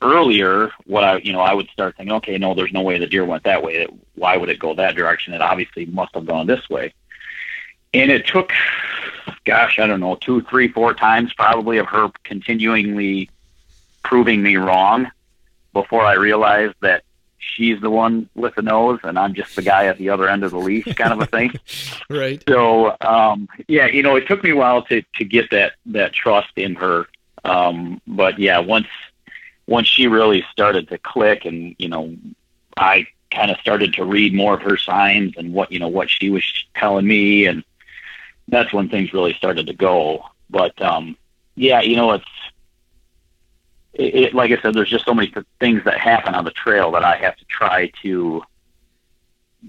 earlier, what I, you know, I would start thinking, okay, no, there's no way the deer went that way. Why would it go that direction? It obviously must have gone this way. And it took gosh, I don't know, two, three, four times probably of her continually proving me wrong before I realized that she's the one with the nose and I'm just the guy at the other end of the leash kind of a thing. right. So, um, yeah, you know, it took me a while to, to get that, that trust in her. Um, but yeah, once, once she really started to click and, you know, I kind of started to read more of her signs and what, you know, what she was telling me and, that's when things really started to go. But um, yeah, you know, it's it, it, like I said, there's just so many things that happen on the trail that I have to try to,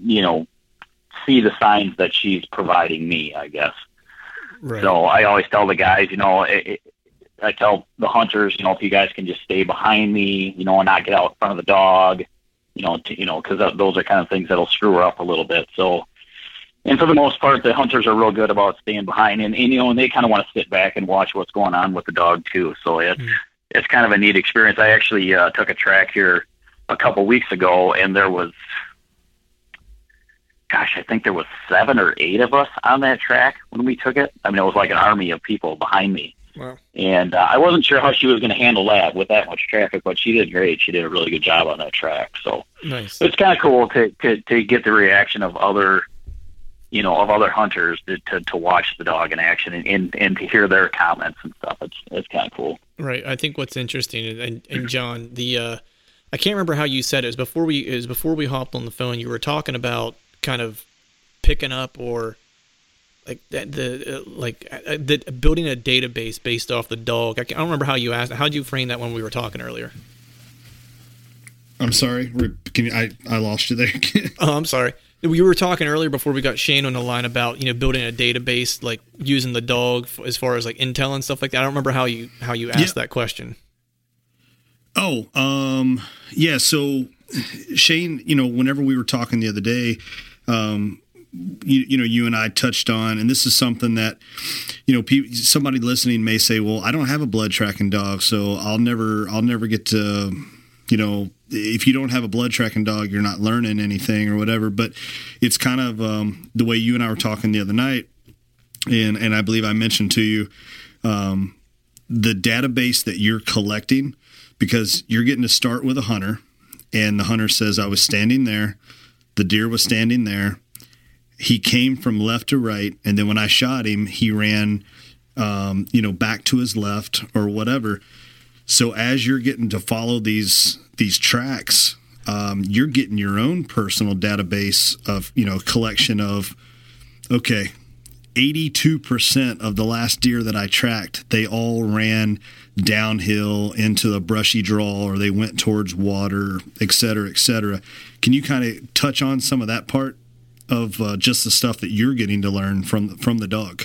you know, see the signs that she's providing me. I guess. Right. So I always tell the guys, you know, it, it, I tell the hunters, you know, if you guys can just stay behind me, you know, and not get out in front of the dog, you know, to, you know, because those are kind of things that'll screw her up a little bit. So and for the most part, the hunters are real good about staying behind, and, and you know, and they kind of want to sit back and watch what's going on with the dog too. So it's mm. It's kind of a neat experience. I actually uh, took a track here a couple weeks ago, and there was gosh, I think there was seven or eight of us on that track when we took it. I mean, it was like an army of people behind me. Wow. And uh, I wasn't sure how she was going to handle that with that much traffic, but she did great. She did a really good job on that track. So Nice. it's kind of cool to, to to get the reaction of other, you know, of other hunters to to, to watch the dog in action and, and and to hear their comments and stuff. It's it's kind of cool. Right. I think what's interesting and, and John, the uh I can't remember how you said it. It was before we it was before we hopped on the phone. You were talking about kind of picking up or like that the uh, like uh, the, building a database based off the dog. I, can't, I don't remember how you asked. How did you frame that when we were talking earlier? I'm sorry. Can you, I I lost you there. Oh, I'm sorry. We were talking earlier before we got Shane on the line about you know building a database like using the dog f- as far as like intel and stuff like that. I don't remember how you how you asked Yeah. that question. Oh, um, yeah. So Shane, you know, whenever we were talking the other day, um, you, you know, you and I touched on, and this is something that, you know, pe- somebody listening may say, well, I don't have a blood tracking dog, so I'll never, I'll never get to, you know, if you don't have a blood tracking dog, you're not learning anything or whatever. But it's kind of um, the way you and I were talking the other night, and and I believe I mentioned to you um, the database that you're collecting because you're getting to start with a hunter and the hunter says i was standing there. The deer was standing there. He came from left to right and then when i shot him he ran um, you know back to his left or whatever so as you're getting to follow these these tracks um, you're getting your own personal database of you know collection of okay 82% of the last deer that I tracked, they all ran downhill into a brushy draw or they went towards water, et cetera, et cetera. Can you kind of touch on some of that part of uh, just the stuff that you're getting to learn from from the dog?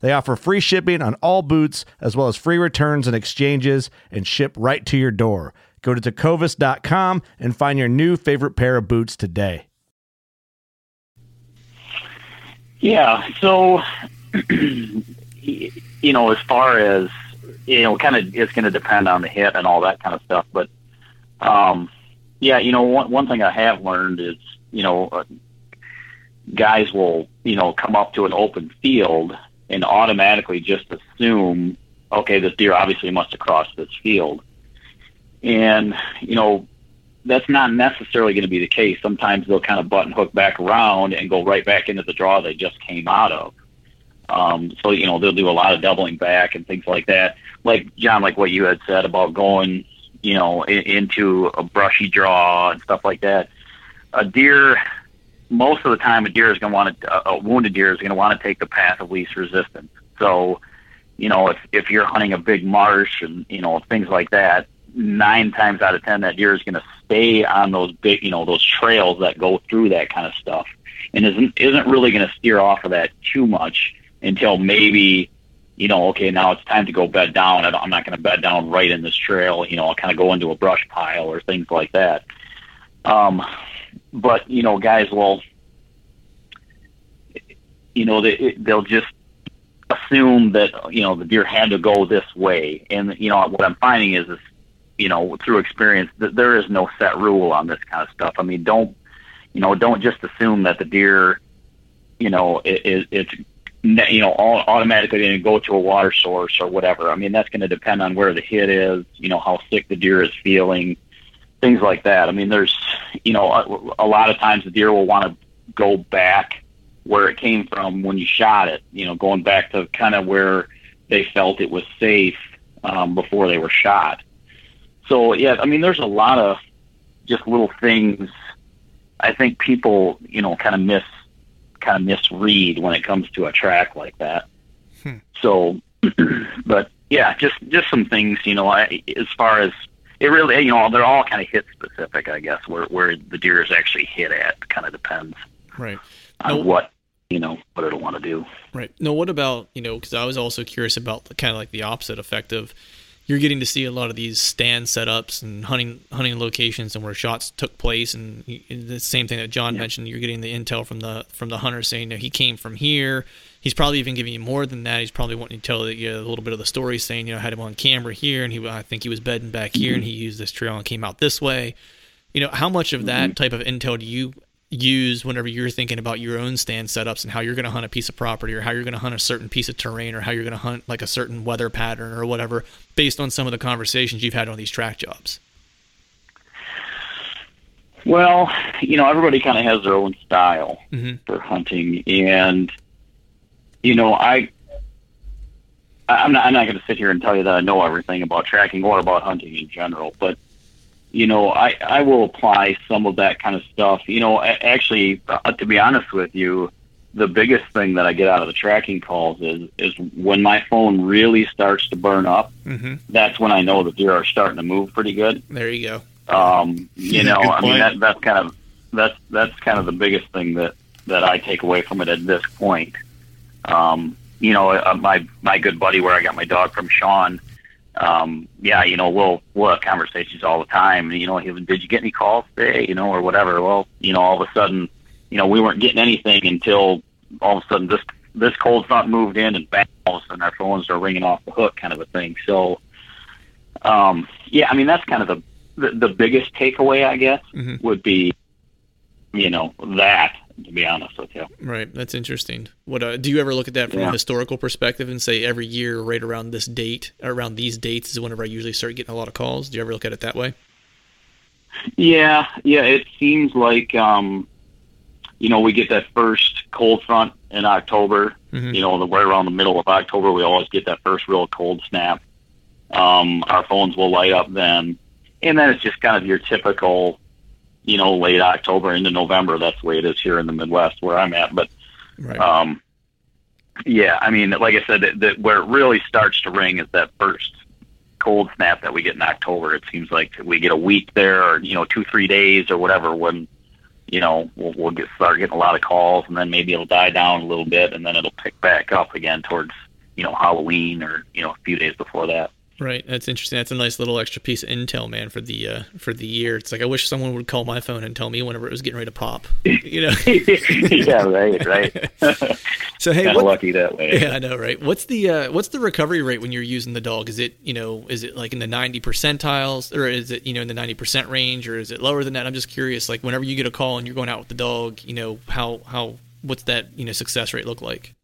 They offer free shipping on all boots, as well as free returns and exchanges, and ship right to your door. Go to tecovas.com and find your new favorite pair of boots today. Yeah. So, you know, as far as you know, kind of, it's going to depend on the hit and all that kind of stuff. But, um, yeah, you know, one one thing I have learned is, you know, uh, guys will, you know, come up to an open field and automatically just assume, okay, this deer obviously must have crossed this field, and you know, that's not necessarily going to be the case. Sometimes they'll kind of button hook back around and go right back into the draw they just came out of. Um, so you know they'll do a lot of doubling back and things like that. Like John, like what you had said about going, you know, in, into a brushy draw and stuff like that. A deer, most of the time, a deer is going to want to, a wounded deer is going to want to take the path of least resistance. So, you know, if if you're hunting a big marsh and you know things like that, nine times out of ten, that deer is going to stay on those big, you know, those trails that go through that kind of stuff, and isn't isn't really going to steer off of that too much until maybe, you know, okay, now it's time to go bed down. I I'm not going to bed down right in this trail. You know, I'll kind of go into a brush pile or things like that. Um, but you know, guys will, you know, they they'll just assume that you know the deer had to go this way, and you know what I'm finding is, is you know through experience that there is no set rule on this kind of stuff. I mean, don't you know, don't just assume that the deer, you know, it, it, it's you know all, automatically going to go to a water source or whatever. I mean, that's going to depend on where the hit is, you know, how sick the deer is feeling, things like that. I mean, there's you know a, a lot of times the deer will want to go back where it came from when you shot it. You know, going back to kind of where they felt it was safe um, before they were shot. So yeah, I mean, there's a lot of just little things. I think people, you know, kind of miss, kind of misread when it comes to a track like that. Hmm. So, but yeah, just just some things, you know, I, as far as it really, you know, they're all kind of hit specific, I guess, where where the deer is actually hit at kind of depends, right, on no, what you know what it'll want to do. Right. No, what about you know? Because I was also curious about kind of like the opposite effect of you're getting to see a lot of these stand setups and hunting hunting locations and where shots took place and, the same thing that John yeah. mentioned you're getting the intel from the from the hunter saying that he came from here he's probably even giving you more than that he's probably wanting to tell you a little bit of the story saying you know I had him on camera here and he I think he was bedding back here mm-hmm. and he used this trail and came out this way you know how much of that mm-hmm. type of intel do you use whenever you're thinking about your own stand setups and how you're going to hunt a piece of property or how you're going to hunt a certain piece of terrain or how you're going to hunt like a certain weather pattern or whatever based on some of the conversations you've had on these track jobs? Well, you know, everybody kind of has their own style mm-hmm. for hunting and you know, I I'm not I'm not going to sit here and tell you that I know everything about tracking or about hunting in general, but you know, I, I will apply some of that kind of stuff. You know, actually, uh, to be honest with you, the biggest thing that I get out of the tracking calls is is when my phone really starts to burn up. Mm-hmm. That's when I know the deer are starting to move pretty good. There you go. Um, you know, I mean that that's kind of that's that's kind of the biggest thing that that I take away from it at this point. Um, you know, uh, my my good buddy where I got my dog from, Sean um, yeah, you know, we'll we'll have conversations all the time. You know, did you get any calls today? You know, or whatever. Well, you know, all of a sudden, you know, we weren't getting anything until all of a sudden this this cold front moved in and bang, all of a sudden our phones are ringing off the hook, kind of a thing. So, um, yeah, I mean, that's kind of the the, the biggest takeaway, I guess, mm-hmm. would be, you know, that to be honest with you. Right. That's interesting. What uh, do you ever look at that from yeah. a historical perspective and say every year, right around this date, around these dates is whenever I usually start getting a lot of calls? Do you ever look at it that way? Yeah, yeah. It seems like um, you know we get that first cold front in October. Mm-hmm. You know, the right around the middle of October, we always get that first real cold snap. Um, our phones will light up then, and then it's just kind of your typical you know, late October into November. That's the way it is here in the Midwest where I'm at. But, right. um, yeah, I mean, like I said, that, that where it really starts to ring is that first cold snap that we get in October. It seems like we get a week there, or you know, two three days or whatever when you know we'll, we'll get start getting a lot of calls, and then maybe it'll die down a little bit, and then it'll pick back up again towards you know Halloween or you know a few days before that. Right, that's interesting. That's a nice little extra piece of intel, man, for the uh, for the year. It's like I wish someone would call my phone and tell me whenever it was getting ready to pop. You know? yeah, right, right. so hey, what, lucky that way. Yeah, I know, right? What's the uh, what's the recovery rate when you're using the dog? Is it you know is it like in the ninety percentiles, or is it you know in the ninety percent range, or is it lower than that? I'm just curious. Like whenever you get a call and you're going out with the dog, you know how how what's that you know success rate look like?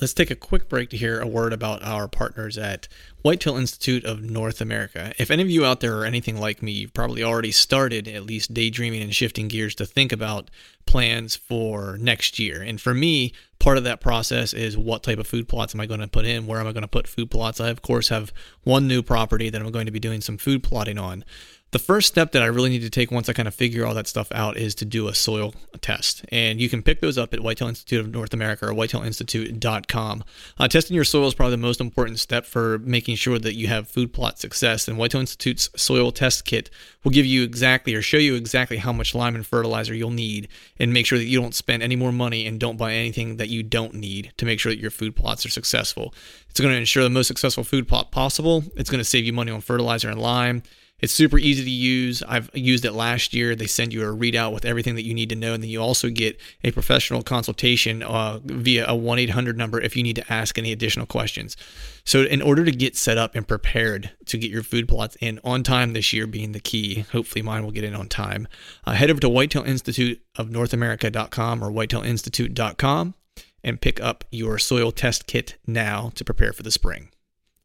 Let's take a quick break to hear a word about our partners at Whitetail Institute of North America. If any of you out there are anything like me, you've probably already started at least daydreaming and shifting gears to think about plans for next year. And for me, part of that process is what type of food plots am I going to put in? Where am I going to put food plots? I, of course, have one new property that I'm going to be doing some food plotting on the first step that I really need to take once I kind of figure all that stuff out is to do a soil test. And you can pick those up at Whitetail Institute of North America or whitetailinstitute.com. Uh, testing your soil is probably the most important step for making sure that you have food plot success. And Whitetail Institute's soil test kit will give you exactly or show you exactly how much lime and fertilizer you'll need and make sure that you don't spend any more money and don't buy anything that you don't need to make sure that your food plots are successful. It's going to ensure the most successful food plot possible. It's going to save you money on fertilizer and lime. It's super easy to use. I've used it last year. They send you a readout with everything that you need to know, and then you also get a professional consultation uh, via a 1 800 number if you need to ask any additional questions. So, in order to get set up and prepared to get your food plots in on time this year, being the key, hopefully mine will get in on time, uh, head over to Whitetail Institute of North America.com or whitetailinstitute.com and pick up your soil test kit now to prepare for the spring.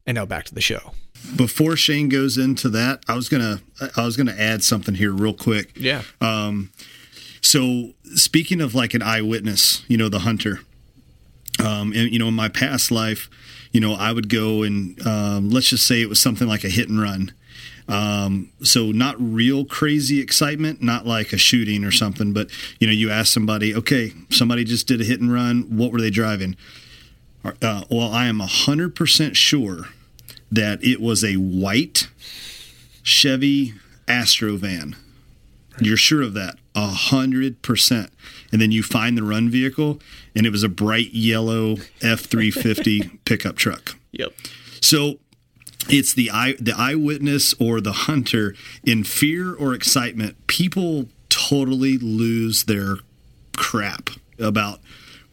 And now back to the show. Before Shane goes into that, I was gonna I was gonna add something here real quick. Yeah. Um, so speaking of like an eyewitness, you know, the hunter. Um, and you know, in my past life, you know, I would go and um, let's just say it was something like a hit and run. Um, so not real crazy excitement, not like a shooting or something, but you know, you ask somebody, okay, somebody just did a hit and run. What were they driving? Uh, well, I am hundred percent sure that it was a white Chevy Astro van. You're sure of that? A hundred percent. And then you find the run vehicle, and it was a bright yellow F three fifty pickup truck. Yep. So it's the eye the eyewitness or the hunter in fear or excitement. People totally lose their crap about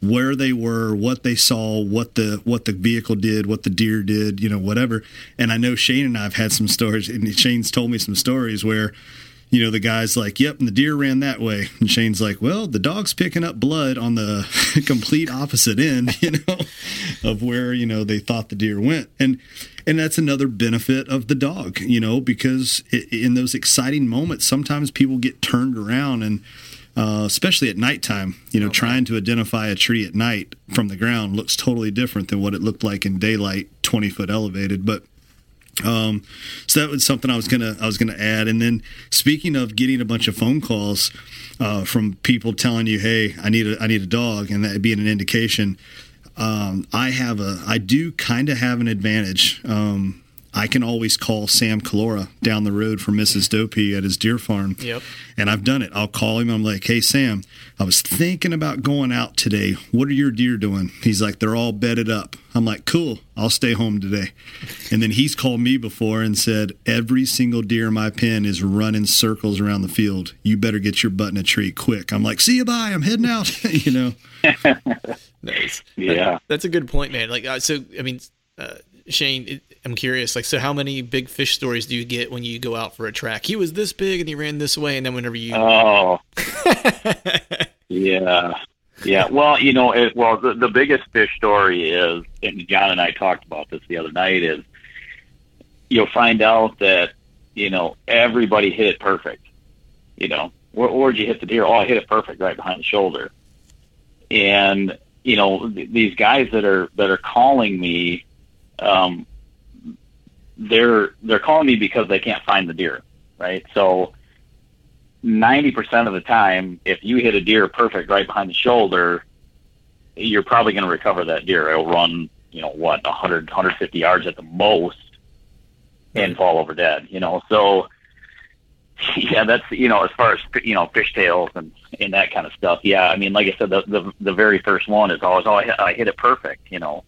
where they were, what they saw, what the what the vehicle did, what the deer did, you know, whatever. And I know Shane and I've had some stories, and Shane's told me some stories where, you know, the guy's like, "Yep," and the deer ran that way, and Shane's like, "Well, the dog's picking up blood on the complete opposite end, you know, of where you know they thought the deer went." And and that's another benefit of the dog, you know, because in those exciting moments, sometimes people get turned around and uh, especially at nighttime. You know, okay. trying to identify a tree at night from the ground looks totally different than what it looked like in daylight, twenty foot elevated. But um, so that was something I was gonna I was gonna add. And then speaking of getting a bunch of phone calls uh, from people telling you, "Hey, I need a I need a dog," and that being an indication. Um, I have a I do kind of have an advantage. Um, I can always call Sam Calora down the road from Mrs. Dopey at his deer farm. Yep. And I've done it. I'll call him. I'm like, hey, Sam, I was thinking about going out today. What are your deer doing? He's like, they're all bedded up. I'm like, cool. I'll stay home today. And then he's called me before and said, every single deer in my pen is running circles around the field. You better get your butt in a tree quick. I'm like, see you bye. I'm heading out, you know? nice. Yeah. That, that's a good point, man. Like, uh, so, I mean, uh, Shane, it, I'm curious. Like, so how many big fish stories do you get when you go out for a track? He was this big and he ran this way, and then whenever you oh. Yeah. Yeah. Well you know it, well the, the biggest fish story is and John and I talked about this the other night is you'll find out that you know everybody hit it perfect you know. Where, where'd you hit the deer? Oh I hit it perfect right behind the shoulder. And you know th- these guys that are that are calling me um, they're they're calling me because they can't find the deer, right? So ninety percent of the time, if you hit a deer perfect right behind the shoulder, you're probably going to recover that deer. It'll run, you know, what 100, 150 yards at the most, and fall over dead. You know, so yeah, that's you know, as far as you know, fish tales and and that kind of stuff. Yeah, I mean, like I said, the the, the very first one is always, oh, I hit, I hit it perfect. You know,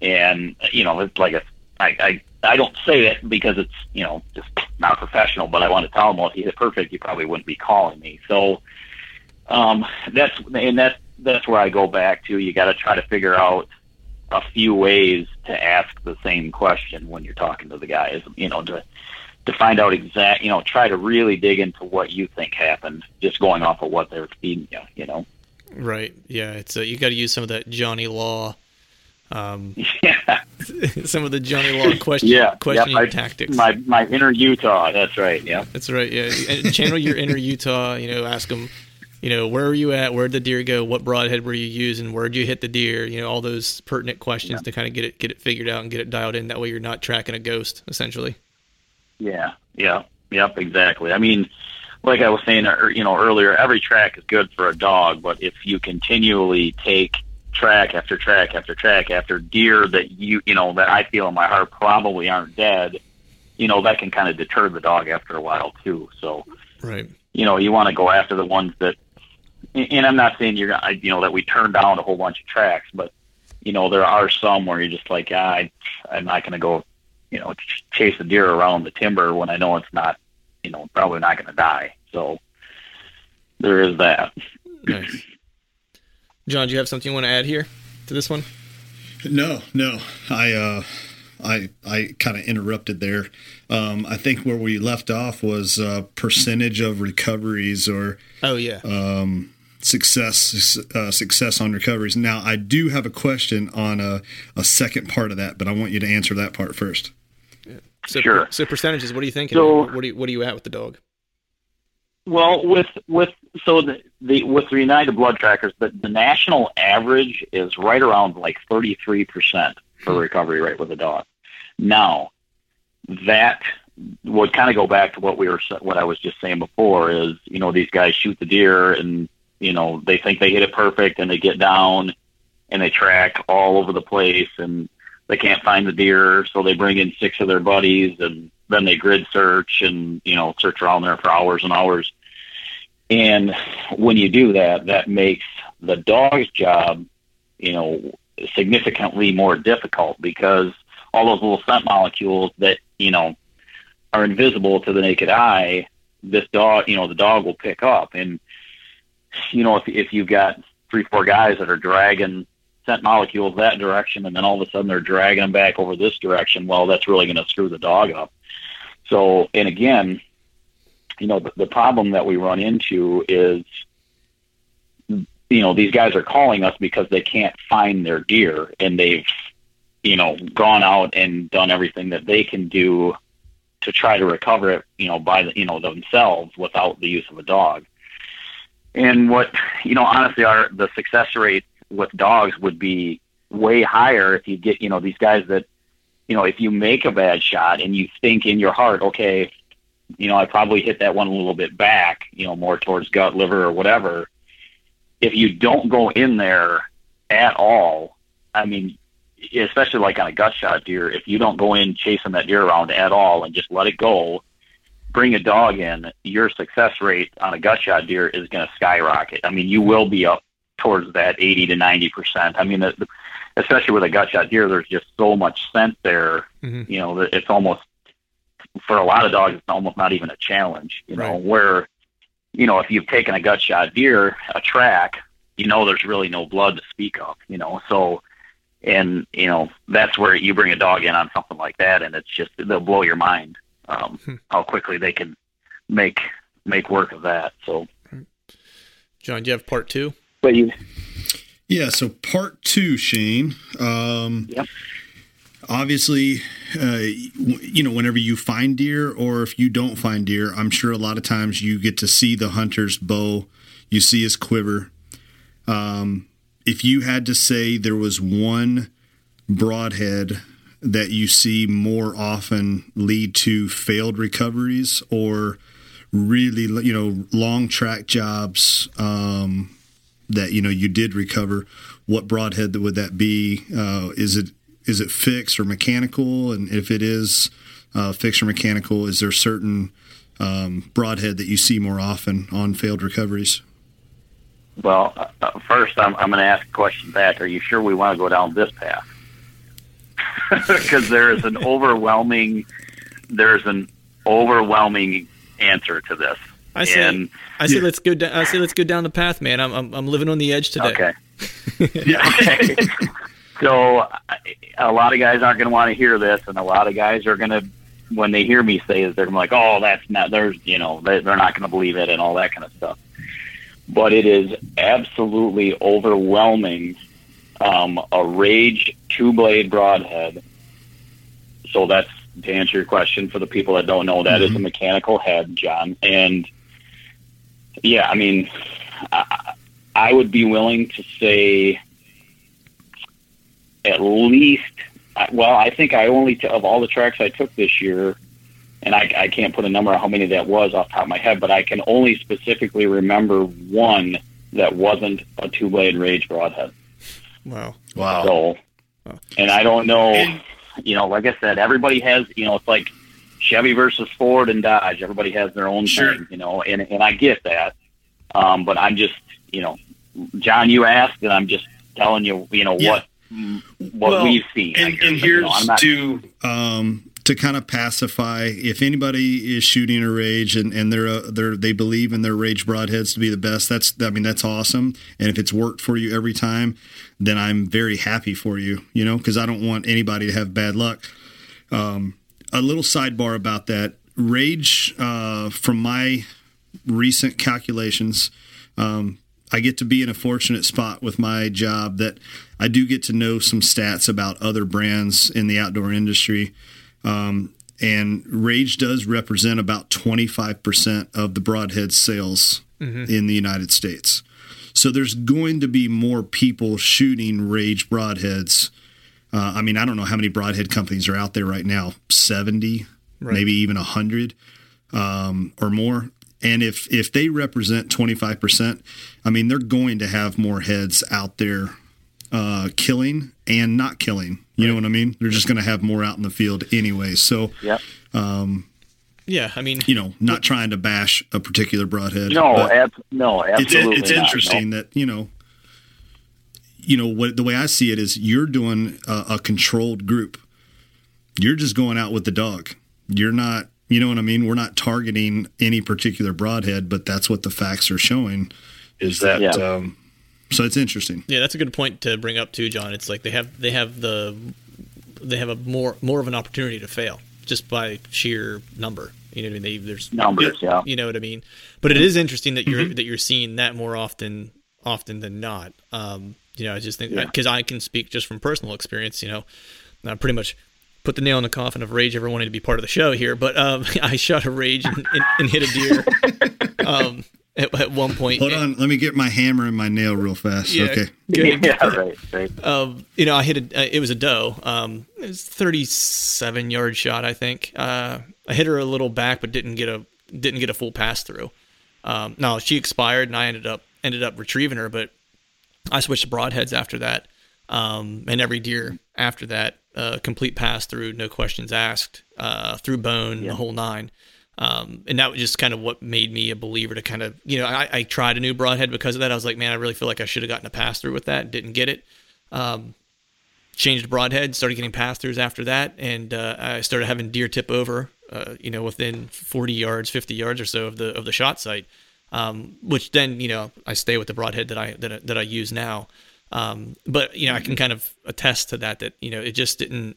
and you know, it's like a, I, I, I don't say it because it's you know just not professional, but I want to tell him, well, if you hit perfect, he probably wouldn't be calling me. So um, that's and that's that's where I go back to. You got to try to figure out a few ways to ask the same question when you're talking to the guys. You know, to to find out exact. You know, try to really dig into what you think happened, just going off of what they're feeding you. You know. Right. Yeah. It's uh, you got to use some of that Johnny Law um, yeah. some of the Johnny Law question, yeah, questioning my, tactics. My my inner Utah. That's right. Yeah. That's right. Yeah. Channel your inner Utah. You know, ask them. You know, where were you at? Where'd the deer go? What broadhead were you using? Where'd you hit the deer? You know, all those pertinent questions yeah. to kind of get it get it figured out and get it dialed in. That way, you're not tracking a ghost, essentially. Yeah. Yeah. Yep. Exactly. I mean, like I was saying, er, you know, earlier, every track is good for a dog, but if you continually take track after track after track after deer that you you know that I feel in my heart probably aren't dead, you know that can kind of deter the dog after a while too. So, right, you know, you want to go after the ones that. And I'm not saying you're gonna you know that we turn down a whole bunch of tracks, but you know there are some where you're just like ah, I I'm not going to go, you know, chase a deer around the timber when I know it's not, you know, probably not going to die. So there is that. Nice. John, do you have something you want to add here to this one? No, no. I uh, I I kind of interrupted there. Um, I think where we left off was uh, percentage of recoveries or oh yeah um, success uh, success on recoveries. Now I do have a question on a, a second part of that, but I want you to answer that part first. Yeah. So, sure. So percentages. What are you thinking? So, what are you, what are you at with the dog? Well, with with so the, the with the United Blood Trackers, the, the national average is right around like thirty three percent for hmm. recovery rate with a dog. Now, that would kind of go back to what we were what I was just saying before is you know these guys shoot the deer and you know they think they hit it perfect and they get down and they track all over the place and they can't find the deer so they bring in six of their buddies and then they grid search and you know search around there for hours and hours and when you do that that makes the dog's job you know significantly more difficult because all those little scent molecules that you know are invisible to the naked eye this dog you know the dog will pick up. And you know if if you've got three four guys that are dragging scent molecules that direction and then all of a sudden they're dragging them back over this direction well that's really going to screw the dog up. So and again you know the, the problem that we run into is you know these guys are calling us because they can't find their deer and they've you know gone out and done everything that they can do to try to recover it you know by the, you know themselves without the use of a dog. And what you know honestly our the success rate with dogs would be way higher if you get you know these guys that you know if you make a bad shot and you think in your heart okay you know I probably hit that one a little bit back you know more towards gut liver or whatever if you don't go in there at all, I mean, especially like on a gut shot deer, if you don't go in chasing that deer around at all and just let it go, bring a dog in, your success rate on a gut shot deer is going to skyrocket. I mean, you will be up towards that 80 to 90 percent. I mean, the, especially with a gut shot deer, there's just so much scent there. Mm-hmm. You know, it's almost for a lot of dogs, it's almost not even a challenge. You know, right. where you know, if you've taken a gut shot deer, a track, you know, there's really no blood to speak of, you know, so, and, you know, that's where you bring a dog in on something like that. And it's just, they'll blow your mind, um, hmm. how quickly they can make, make work of that. So, John, do you have part two? But you, yeah. So part two, Shane, um, yep obviously, uh, you know, whenever you find deer or if you don't find deer, I'm sure a lot of times you get to see the hunter's bow, you see his quiver. Um, if you had to say there was one broadhead that you see more often lead to failed recoveries or really, you know, long track jobs um, that you know you did recover, what broadhead would that be? Uh, is it is it fixed or mechanical? And if it is uh, fixed or mechanical, is there certain um, broadhead that you see more often on failed recoveries? Well, uh, uh first, I'm, I'm going to ask a question back. Are you sure we want to go down this path? Because there is an overwhelming, there's an overwhelming answer to this. I say, and, I say, yeah. let's go. Down, I say, let's go down the path, man. I'm, I'm, I'm living on the edge today. Okay. yeah. Okay. So a lot of guys aren't going to want to hear this, and a lot of guys are going to, when they hear me say it, they're gonna be like, "Oh, that's not." There's, you know, they're not going to believe it and all that kind of stuff. But it is absolutely overwhelming. Um, a Rage two blade broadhead. So that's to answer your question for the people that don't know. That mm-hmm. is a mechanical head, John, and yeah, I mean, I, I would be willing to say at least, well, I think I only, t- of all the tracks I took this year, and I, I can't put a number on how many that was off the top of my head, but I can only specifically remember one that wasn't a two blade rage broadhead. Wow. Wow. So, and I don't know, you know, like I said, everybody has, you know, it's like Chevy versus Ford and Dodge. Everybody has their own sure. thing, you know, and, and I get that. Um, but I'm just, you know, John, you asked, and I'm just telling you, you know, yeah. what what well, we've seen. And, and here's you know, not, to um, to kind of pacify if anybody is shooting a rage and, and they're, uh, they're they believe in their rage broadheads to be the best. That's I mean that's awesome. And if it's worked for you every time, then I'm very happy for you. You know because I don't want anybody to have bad luck. Um, a little sidebar about that rage uh, from my recent calculations. Um, I get to be in a fortunate spot with my job that I do get to know some stats about other brands in the outdoor industry. Um, and Rage does represent about 25% of the broadhead sales in the United States. So there's going to be more people shooting Rage broadheads. Uh, I mean, I don't know how many broadhead companies are out there right now 70, maybe even 100 um, or more. And if, if they represent 25%, I mean, they're going to have more heads out there uh, killing and not killing. You know what I mean? They're just going to have more out in the field anyway. So, Yep. Yeah, I mean, you know, not trying to bash a particular broadhead. No, ab- no, it's absolutely. it's not, interesting that you know, you know what the way I see it is you're doing a, a controlled group. You're just going out with the dog. You're not. You know what I mean? We're not targeting any particular broadhead, but that's what the facts are showing. Is that Yeah. um, so? It's interesting. Yeah, that's a good point to bring up too, John. It's like they have they have the they have a more more of an opportunity to fail just by sheer number. You know what I mean? They, there's No. Numbers, yeah. you know what I mean. But it is interesting that you're that you're seeing that more often often than not. Um, you know, I just think Yeah. because I can speak just from personal experience. You know, I pretty much put the nail in the coffin of rage ever wanting to be part of the show here. But um, I shot a rage and, and, and hit a deer. um, at, at one point, Hold on, let me get my hammer and my nail real fast. Yeah. Okay. Good. yeah, right, right. um, you know, I hit a. Uh, it was a doe. Um, it was thirty-seven yard shot, I think. Uh, I hit her a little back, but didn't get a didn't get a full pass through. Um, no, she expired, and I ended up ended up retrieving her. But I switched to broadheads after that, um, and every deer after that, uh, complete pass through, no questions asked, uh, through bone, the whole nine. Um, and that was just kind of what made me a believer to kind of, you know, I, I tried a new broadhead because of that. I was like, man, I really feel like I should have gotten a pass through with that. Didn't get it. Um, changed broadhead, started getting pass throughs after that, and uh, I started having deer tip over, uh, you know, within 40 yards, 50 yards or so of the of the shot site. Um, which then, you know, I stay with the broadhead that I that, I- that I use now. Um, but you know, I can kind of attest to that. That you know, it just didn't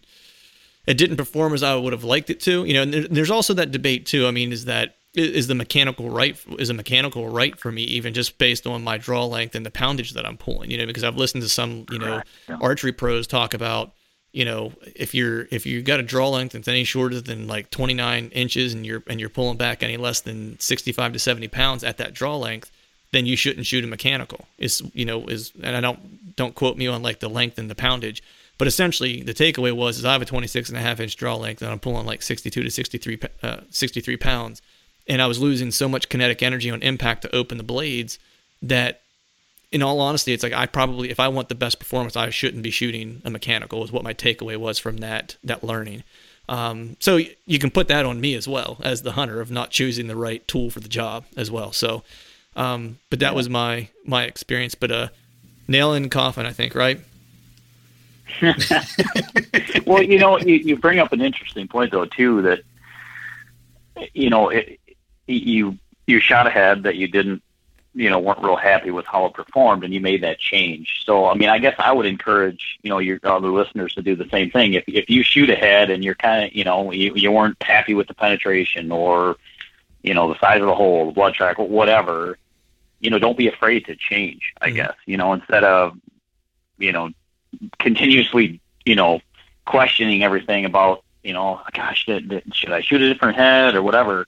it didn't perform as I would have liked it to. You know, and there, there's also that debate too. I mean, is that is the mechanical right is a mechanical right for me even just based on my draw length and the poundage that I'm pulling? You know, because I've listened to some you know yeah. archery pros talk about you know if you're if you've got a draw length that's any shorter than like 29 inches and you're and you're pulling back any less than 65 to 70 pounds at that draw length then you shouldn't shoot a mechanical is you know is and i don't don't quote me on like the length and the poundage but essentially the takeaway was is i have a 26 and a half inch draw length and i'm pulling like 62 to 63 uh, 63 pounds. And i was losing so much kinetic energy on impact to open the blades that in all honesty it's like i probably if i want the best performance i shouldn't be shooting a mechanical is what my takeaway was from that that learning. Um, so you can put that on me as well as the hunter of not choosing the right tool for the job as well. So um, but that was my my experience. But uh, nail in coffin, I think, right? well, you know, you, you bring up an interesting point though too that you know it, you you shot ahead that you didn't you know weren't real happy with how it performed and you made that change. So I mean, I guess I would encourage you know your other listeners to do the same thing. If if you shoot ahead and you're kind of you know you, you weren't happy with the penetration or you know the size of the hole, the blood track, whatever, you know, don't be afraid to change. I Mhm. guess you know instead of you know continuously, you know, questioning everything about, you know, gosh, did, did, should I shoot a different head or whatever,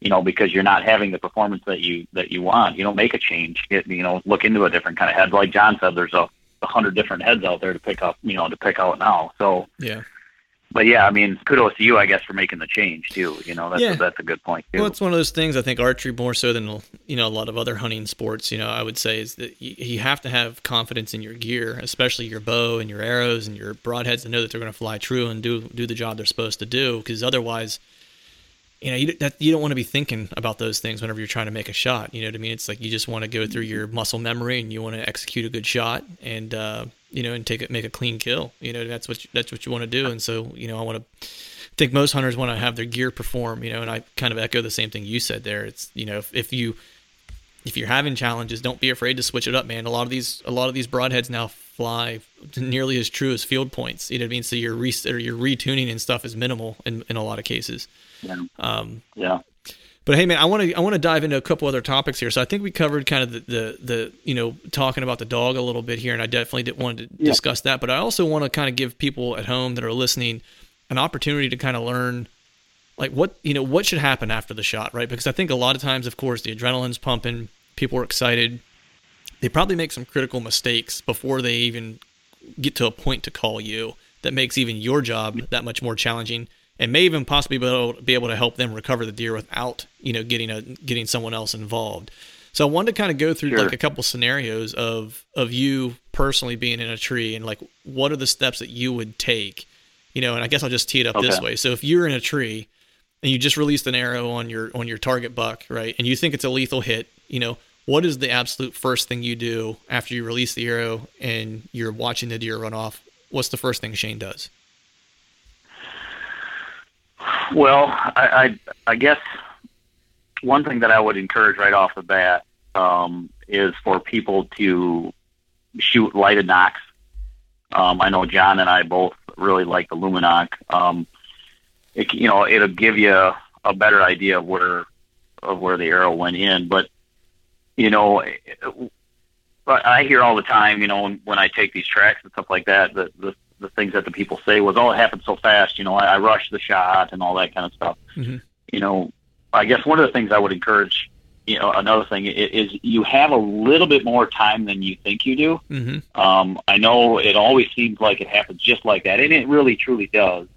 you know, because you're not having the performance that you that you want. You know, make a change. Get, you know, look into a different kind of head. Like John said, there's a, a hundred different heads out there to pick up, you know, to pick out now. So, Yeah. But yeah, I mean, kudos to you, I guess, for making the change too. You know, that's Yeah. a, that's a good point too. Well, it's one of those things. I think archery more so than you know a lot of other hunting sports. You know, I would say is that you, you have to have confidence in your gear, especially your bow and your arrows and your broadheads to know that they're going to fly true and do do the job they're supposed to do. Because otherwise, you know, you, that, you don't want to be thinking about those things whenever you're trying to make a shot. You know what I mean? It's like you just want to go through your muscle memory and you want to execute a good shot and uh, you know and take it make a clean kill. You know, that's what you, that's what you want to do. And so you know, I want to I think most hunters want to have their gear perform, you know, and I kind of echo the same thing you said there. It's you know, if, if you if you're having challenges, don't be afraid to switch it up, man. A lot of these a lot of these broadheads now fly nearly as true as field points. You know what I mean? So your re or your retuning and stuff is minimal in, in a lot of cases. Yeah. Um, yeah. but hey, man, I want to I want to dive into a couple other topics here. So I think we covered kind of the, the the you know talking about the dog a little bit here, and I definitely did want to Yeah. discuss that. But I also want to kind of give people at home that are listening an opportunity to kind of learn like what you know what should happen after the shot, right? Because I think a lot of times, of course, the adrenaline's pumping, people are excited. They probably make some critical mistakes before they even get to a point to call you that makes even your job that much more challenging and may even possibly be able, be able to help them recover the deer without you know getting a getting someone else involved. So I wanted to kind of go through Sure. like a couple scenarios of of you personally being in a tree and like what are the steps that you would take, you know. And I guess I'll just tee it up this way. So if you're in a tree and you just released an arrow on your on your target buck, right, and you think it's a lethal hit, you know, what is the absolute first thing you do after you release the arrow and you're watching the deer run off? What's the first thing Shane does? Well, I, I I guess one thing that I would encourage right off the bat um, is for people to shoot lighted nocks. Um, I know John and I both really like the Lumenok. Um, it, you know, it'll give you a, a better idea of where of where the arrow went in. But you know, it- I hear all the time, you know, when, when I take these tracks and stuff like that, the, the the things that the people say was, "Oh, it happened so fast." You know, I, I rushed the shot and all that kind of stuff. Mhm. You know, I guess one of the things I would encourage, you know, another thing i- is you have a little bit more time than you think you do. Mm-hmm. Um, I know it always seems like it happens just like that, and it really truly does.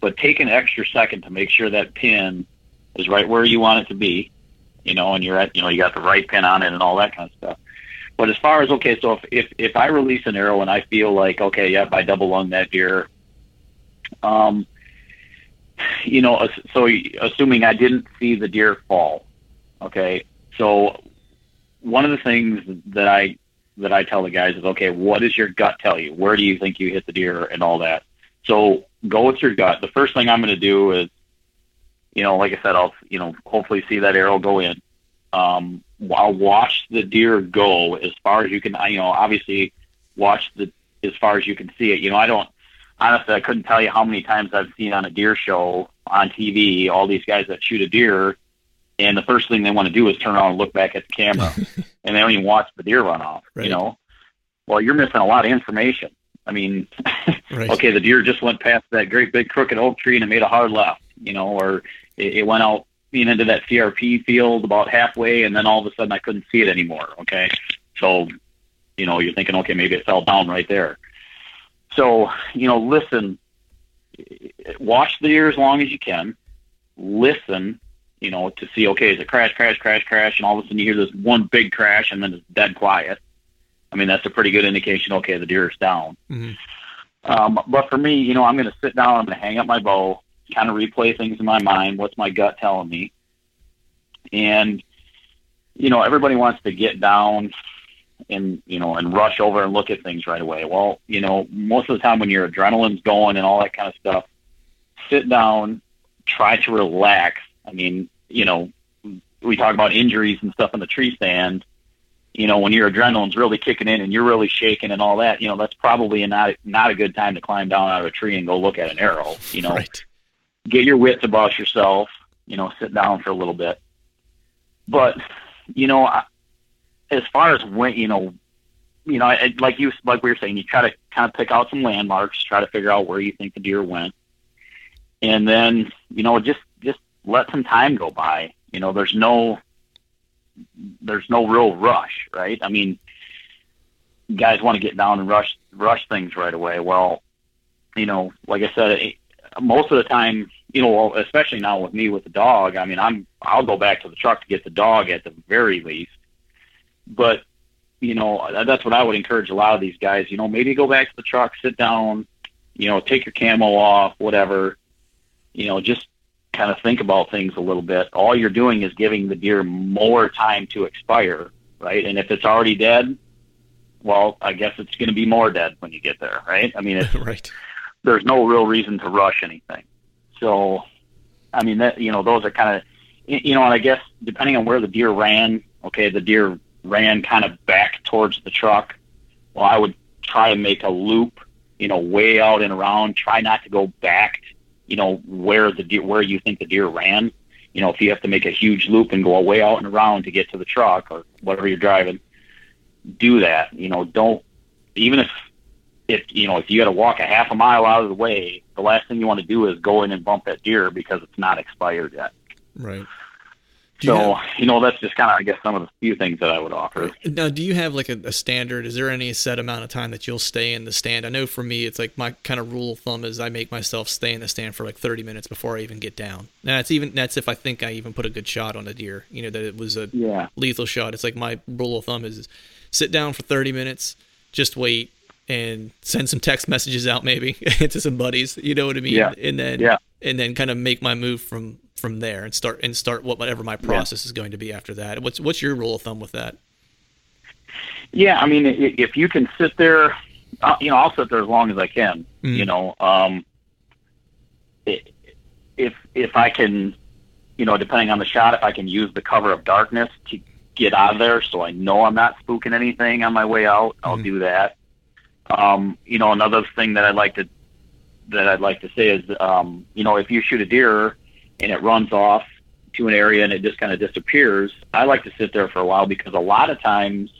But take an extra second to make sure that pin is right where you want it to be, you know, and you're at, you know, you got the right pin on it and all that kind of stuff. But as far as okay, so if if, if I release an arrow and I feel like okay, yep, I double lung that deer, um, you know, so assuming I didn't see the deer fall, okay, so one of the things that I that I tell the guys is, okay, what does your gut tell you? Where do you think you hit the deer and all that? So go with your gut. The first thing I'm going to do is, you know, like I said, I'll, you know, hopefully see that arrow go in. Um, I'll watch the deer go as far as you can, you know, obviously watch the, as far as you can see it. You know, I don't, honestly, I couldn't tell you how many times I've seen on a deer show on TV, all these guys that shoot a deer and the first thing they want to do is turn around and look back at the camera and they don't even watch the deer run off, Right. you know? Well, you're missing a lot of information. I mean, Right. okay, the deer just went past that great big crooked oak tree and it made a hard left, you know, or it, it went out know, into that CRP field about halfway, and then all of a sudden I couldn't see it anymore. Okay, so you know you're thinking, okay, maybe it fell down right there. So you know, listen, watch the deer as long as you can. Listen, you know, to see, okay, is it crash, crash, crash, crash, and all of a sudden you hear this one big crash, and then it's dead quiet. I mean, that's a pretty good indication. Okay, the deer is down. Mhm. Um, but for me, you know, I'm going to sit down. I'm going to hang up my bow, kind of replay things in my mind. What's my gut telling me? And you know, everybody wants to get down and you know and rush over and look at things right away. Well, you know, most of the time when your adrenaline's going and all that kind of stuff, sit down, try to relax. I mean, you know, we talk about injuries and stuff in the tree stand. You know, when your adrenaline's really kicking in and you're really shaking and all that, you know, that's probably not not a good time to climb down out of a tree and go look at an arrow. You know, Right. Get your wits about yourself. You know, sit down for a little bit. But you know, I- as far as when you know, you know, I, like you like we were saying, you try to kind of pick out some landmarks, try to figure out where you think the deer went, and then you know, just just let some time go by. You know, there's no there's no real rush, right? I mean, guys want to get down and rush rush things right away. Well, you know, like I said, most of the time, you know, especially now with me with the dog, I mean, I'm I'll go back to the truck to get the dog at the very least. But you know, that's what I would encourage a lot of these guys. You know, maybe go back to the truck, sit down, you know, take your camo off, whatever. You know, just kind of think about things a little bit. All you're doing is giving the deer more time to expire, right? And if it's already dead, well, I guess it's going to be more dead when you get there, right? I mean, it's right. There's no real reason to rush anything. So, I mean, that you know, those are kind of, you know, and I guess depending on where the deer ran, okay, the deer ran kind of back towards the truck. Well, I would try to make a loop, you know, way out and around. Try not to go back, you know, where the deer, where you think the deer ran. You know, if you have to make a huge loop and go way out and around to get to the truck or whatever you're driving, do that. You know, don't even if if you know if you got to walk a half a mile out of the way, the last thing you want to do is go in and bump that deer because it's not expired yet. Right. Do you So have- you know that's just kind of I guess some of the few things that I would offer. Now, do you have like a, a standard? Is there any set amount of time that you'll stay in the stand? I know for me, it's like my kind of rule of thumb is I make myself stay in the stand for like 30 minutes before I even get down. Now, that's even that's if I think I even put a good shot on a deer. You know that it was a Yeah. lethal shot. It's like my rule of thumb is sit down for 30 minutes, just wait, and send some text messages out maybe to some buddies. You know what I mean? Yeah. And then Yeah. and then kind of make my move from from there and start and start what whatever my process is going to be after that. What's what's your rule of thumb with that? Yeah, I mean, if you can sit there, uh, you know, I'll sit there as long as I can. Mm. You know, um, if if I can, you know, depending on the shot, if I can use the cover of darkness to get out of there, so I know I'm not spooking anything on my way out, I'll Mhm. do that. Um, you know, another thing that I'd like to that I'd like to say is, um, you know, if you shoot a deer and it runs off to an area and it just kind of disappears, I like to sit there for a while because a lot of times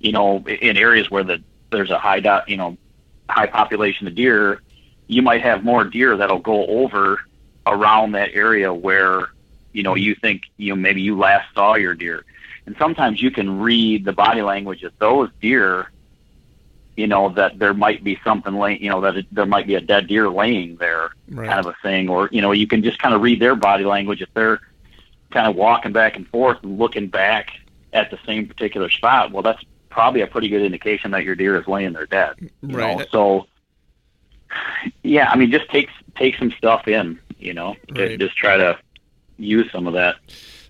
you know, in areas where the there's a high dot, you know, high population of deer, you might have more deer that'll go over around that area where, you know, you think you know maybe you last saw your deer, and sometimes you can read the body language of those deer. You know that there might be something laying, you know that it, there might be a dead deer laying there, Right. kind of a thing, or you know you can just kind of read their body language if they're kind of walking back and forth and looking back at the same particular spot. Well, that's probably a pretty good indication that your deer is laying there dead. You Right. Know? So, yeah, I mean, just take take some stuff in. You know, Right. just try to use some of that.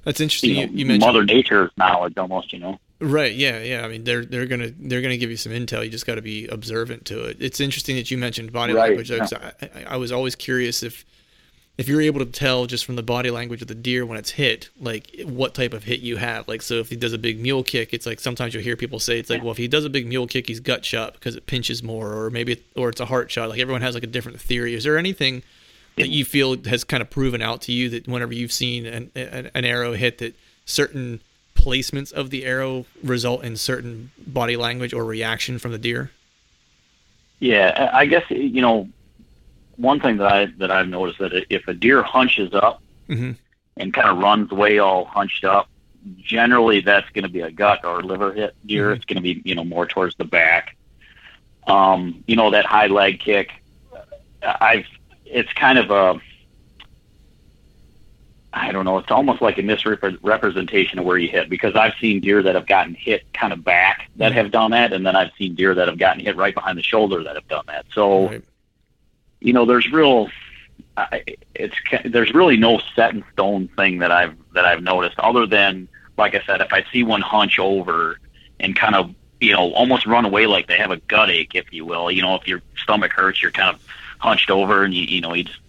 That's interesting. You, You, know, you mentioned Mother Nature's knowledge, almost. You know. Right. Yeah, yeah. I mean, they're they're gonna they're gonna give you some intel. You just got to be observant to it. It's interesting that you mentioned body Right, language. though, 'cause I, I, I was always curious if if you're able to tell just from the body language of the deer when it's hit, like what type of hit you have. Like, so if he does a big mule kick, it's like sometimes you'll hear people say it's like, well, if he does a big mule kick, he's gut shot because it pinches more, or maybe it, or it's a heart shot. Like everyone has like a different theory. Is there anything that you feel has kind of proven out to you that whenever you've seen an, an, an arrow hit that certain placements of the arrow result in certain body language or reaction from the deer? Yeah, I guess you know one thing that I that I've noticed that if a deer hunches up Mhm. and kind of runs away all hunched up, generally that's going to be a gut or liver hit deer. Mhm. It's going to be you know more towards the back. Um, you know that high leg kick. I've it's kind of a I don't know. It's almost like a misrepresentation of where you hit because I've seen deer that have gotten hit kind of back that have done that, and then I've seen deer that have gotten hit right behind the shoulder that have done that. So Right. you know, there's real, I it's there's really no set in stone thing that I've that I've noticed other than like I said, if I see one hunch over and kind of you know almost run away like they have a gut ache, if you will. You know, if your stomach hurts, you're kind of hunched over and you you know you just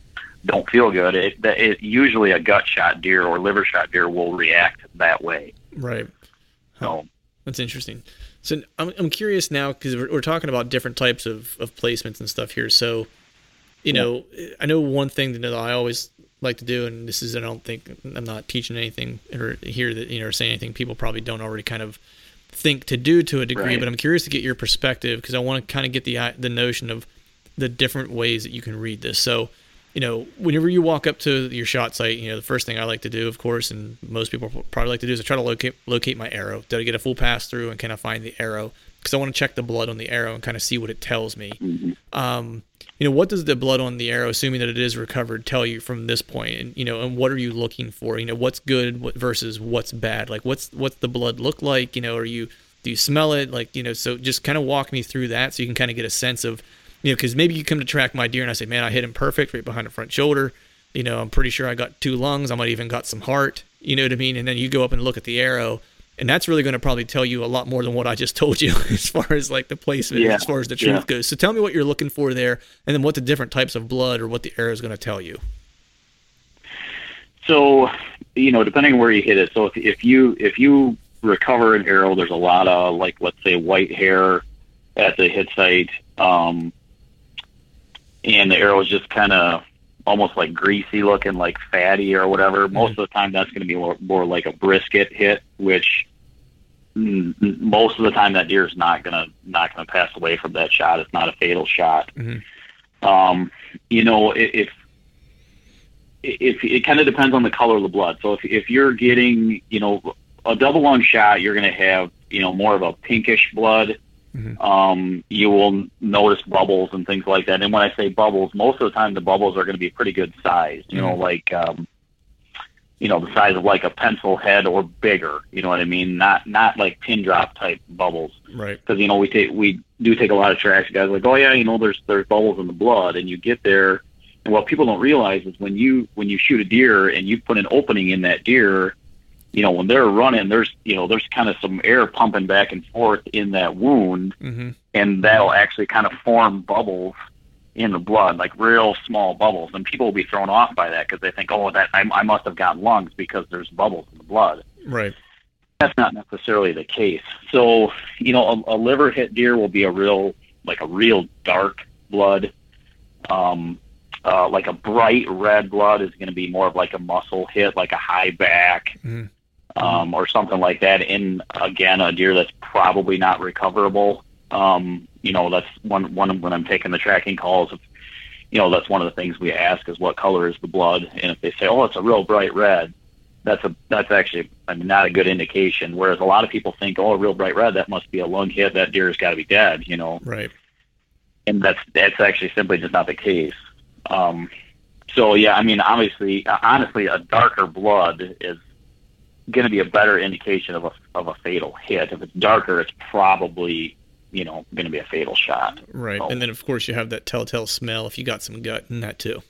don't feel good. It, that- it usually a gut shot deer or liver shot deer will react that way. Right. So That's interesting. So I'm, I'm curious now because we're, we're talking about different types of, of placements and stuff here. So, you know, I know one thing that I always like to do, and this is, I don't think I'm not teaching anything or here that, you know, or saying anything people probably don't already kind of think to do to a degree, Right. but I'm curious to get your perspective because I want to kind of get the, the notion of the different ways that you can read this. So, you know, whenever you walk up to your shot site, you know, the first thing I like to do, of course, and most people probably like to do is I try to locate locate my arrow. Did I get a full pass through and can I find the arrow? Because I want to check the blood on the arrow and kind of see what it tells me. Um, you know, what does the blood on the arrow, assuming that it is recovered, tell you from this point? And you know, and what are you looking for? You know, what's good versus what's bad? Like, what's what's the blood look like? You know, are you do you smell it? Like, you know, so just kind of walk me through that so you can kind of get a sense of you know, because maybe you come to track my deer and I say, man, I hit him perfect right behind the front shoulder. You know, I'm pretty sure I got two lungs. I might even got some heart. You know what I mean? And then you go up and look at the arrow, and that's really going to probably tell you a lot more than what I just told you as far as like the placement, Yeah. as far as the truth Yeah. goes. So tell me what you're looking for there, and then what the different types of blood or what the arrow is going to tell you. So, you know, depending on where you hit it. So if, if you if you recover an arrow, there's a lot of like let's say white hair at the hit site, um, and the arrow is just kind of almost like greasy looking, like fatty or whatever. Most of the time, that's going to be more, more like a brisket hit, which mm, most of the time that deer is not gonna not gonna pass away from that shot. It's not a fatal shot. Um, you know, if if it kind of depends on the color of the blood. So if if you're getting you know a double lung shot, you're gonna have you know more of a pinkish blood. Um, you will notice bubbles and things like that. And when I say bubbles, most of the time the bubbles are going to be pretty good sized. You know, like um, you know the size of like a pencil head or bigger. You know what I mean? Not not like pin drop type bubbles Right. because you know we take we do take a lot of trash. Guys are like, oh yeah, you know, there's there's bubbles in the blood, and you get there, and what people don't realize is when you when you shoot a deer and you put an opening in that deer, you know, when they're running, there's you know there's kind of some air pumping back and forth in that wound, hmm and that'll actually kind of form bubbles in the blood, like real small bubbles, and people will be thrown off by that because they think, oh, that I, I must have got lungs because there's bubbles in the blood Right. that's not necessarily the case. So, you know, a, a liver hit deer will be a real, like a real dark blood. Um, uh, like a bright red blood is going to be more of like a muscle hit, like a high back, Mhm. Um, or something like that. in again, a deer that's probably not recoverable. Um, you know, that's one one when I'm taking the tracking calls. You know, that's one of the things we ask is what color is the blood, and if they say, oh, it's a real bright red, that's a that's actually I mean not a good indication. Whereas a lot of people think, oh, a real bright red, that must be a lung hit. That deer's got to be dead, you know. Right. And that's that's actually simply just not the case. Um, so yeah, I mean, obviously, honestly, a darker blood is going to be a better indication of a of a fatal hit. If it's darker, it's probably you know going to be a fatal shot. Right. So- And then of course you have that telltale smell if you got some gut in that too.